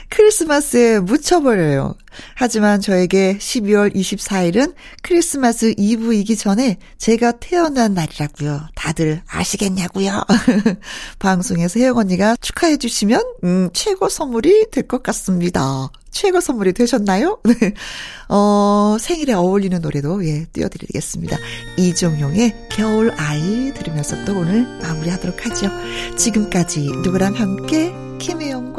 크리스마스에 묻혀버려요. 하지만 저에게 12월 24일은 크리스마스 이브이기 전에 제가 태어난 날이라고요. 다들 아시겠냐고요. 방송에서 혜영 언니가 축하해 주시면 음, 최고 선물이 될 것 같습니다. 최고 선물이 되셨나요? 네. 어, 생일에 어울리는 노래도 예, 띄워드리겠습니다. 이종용의 겨울 아이 들으면서 또 오늘 마무리하도록 하죠. 지금까지 누구랑 함께 김혜영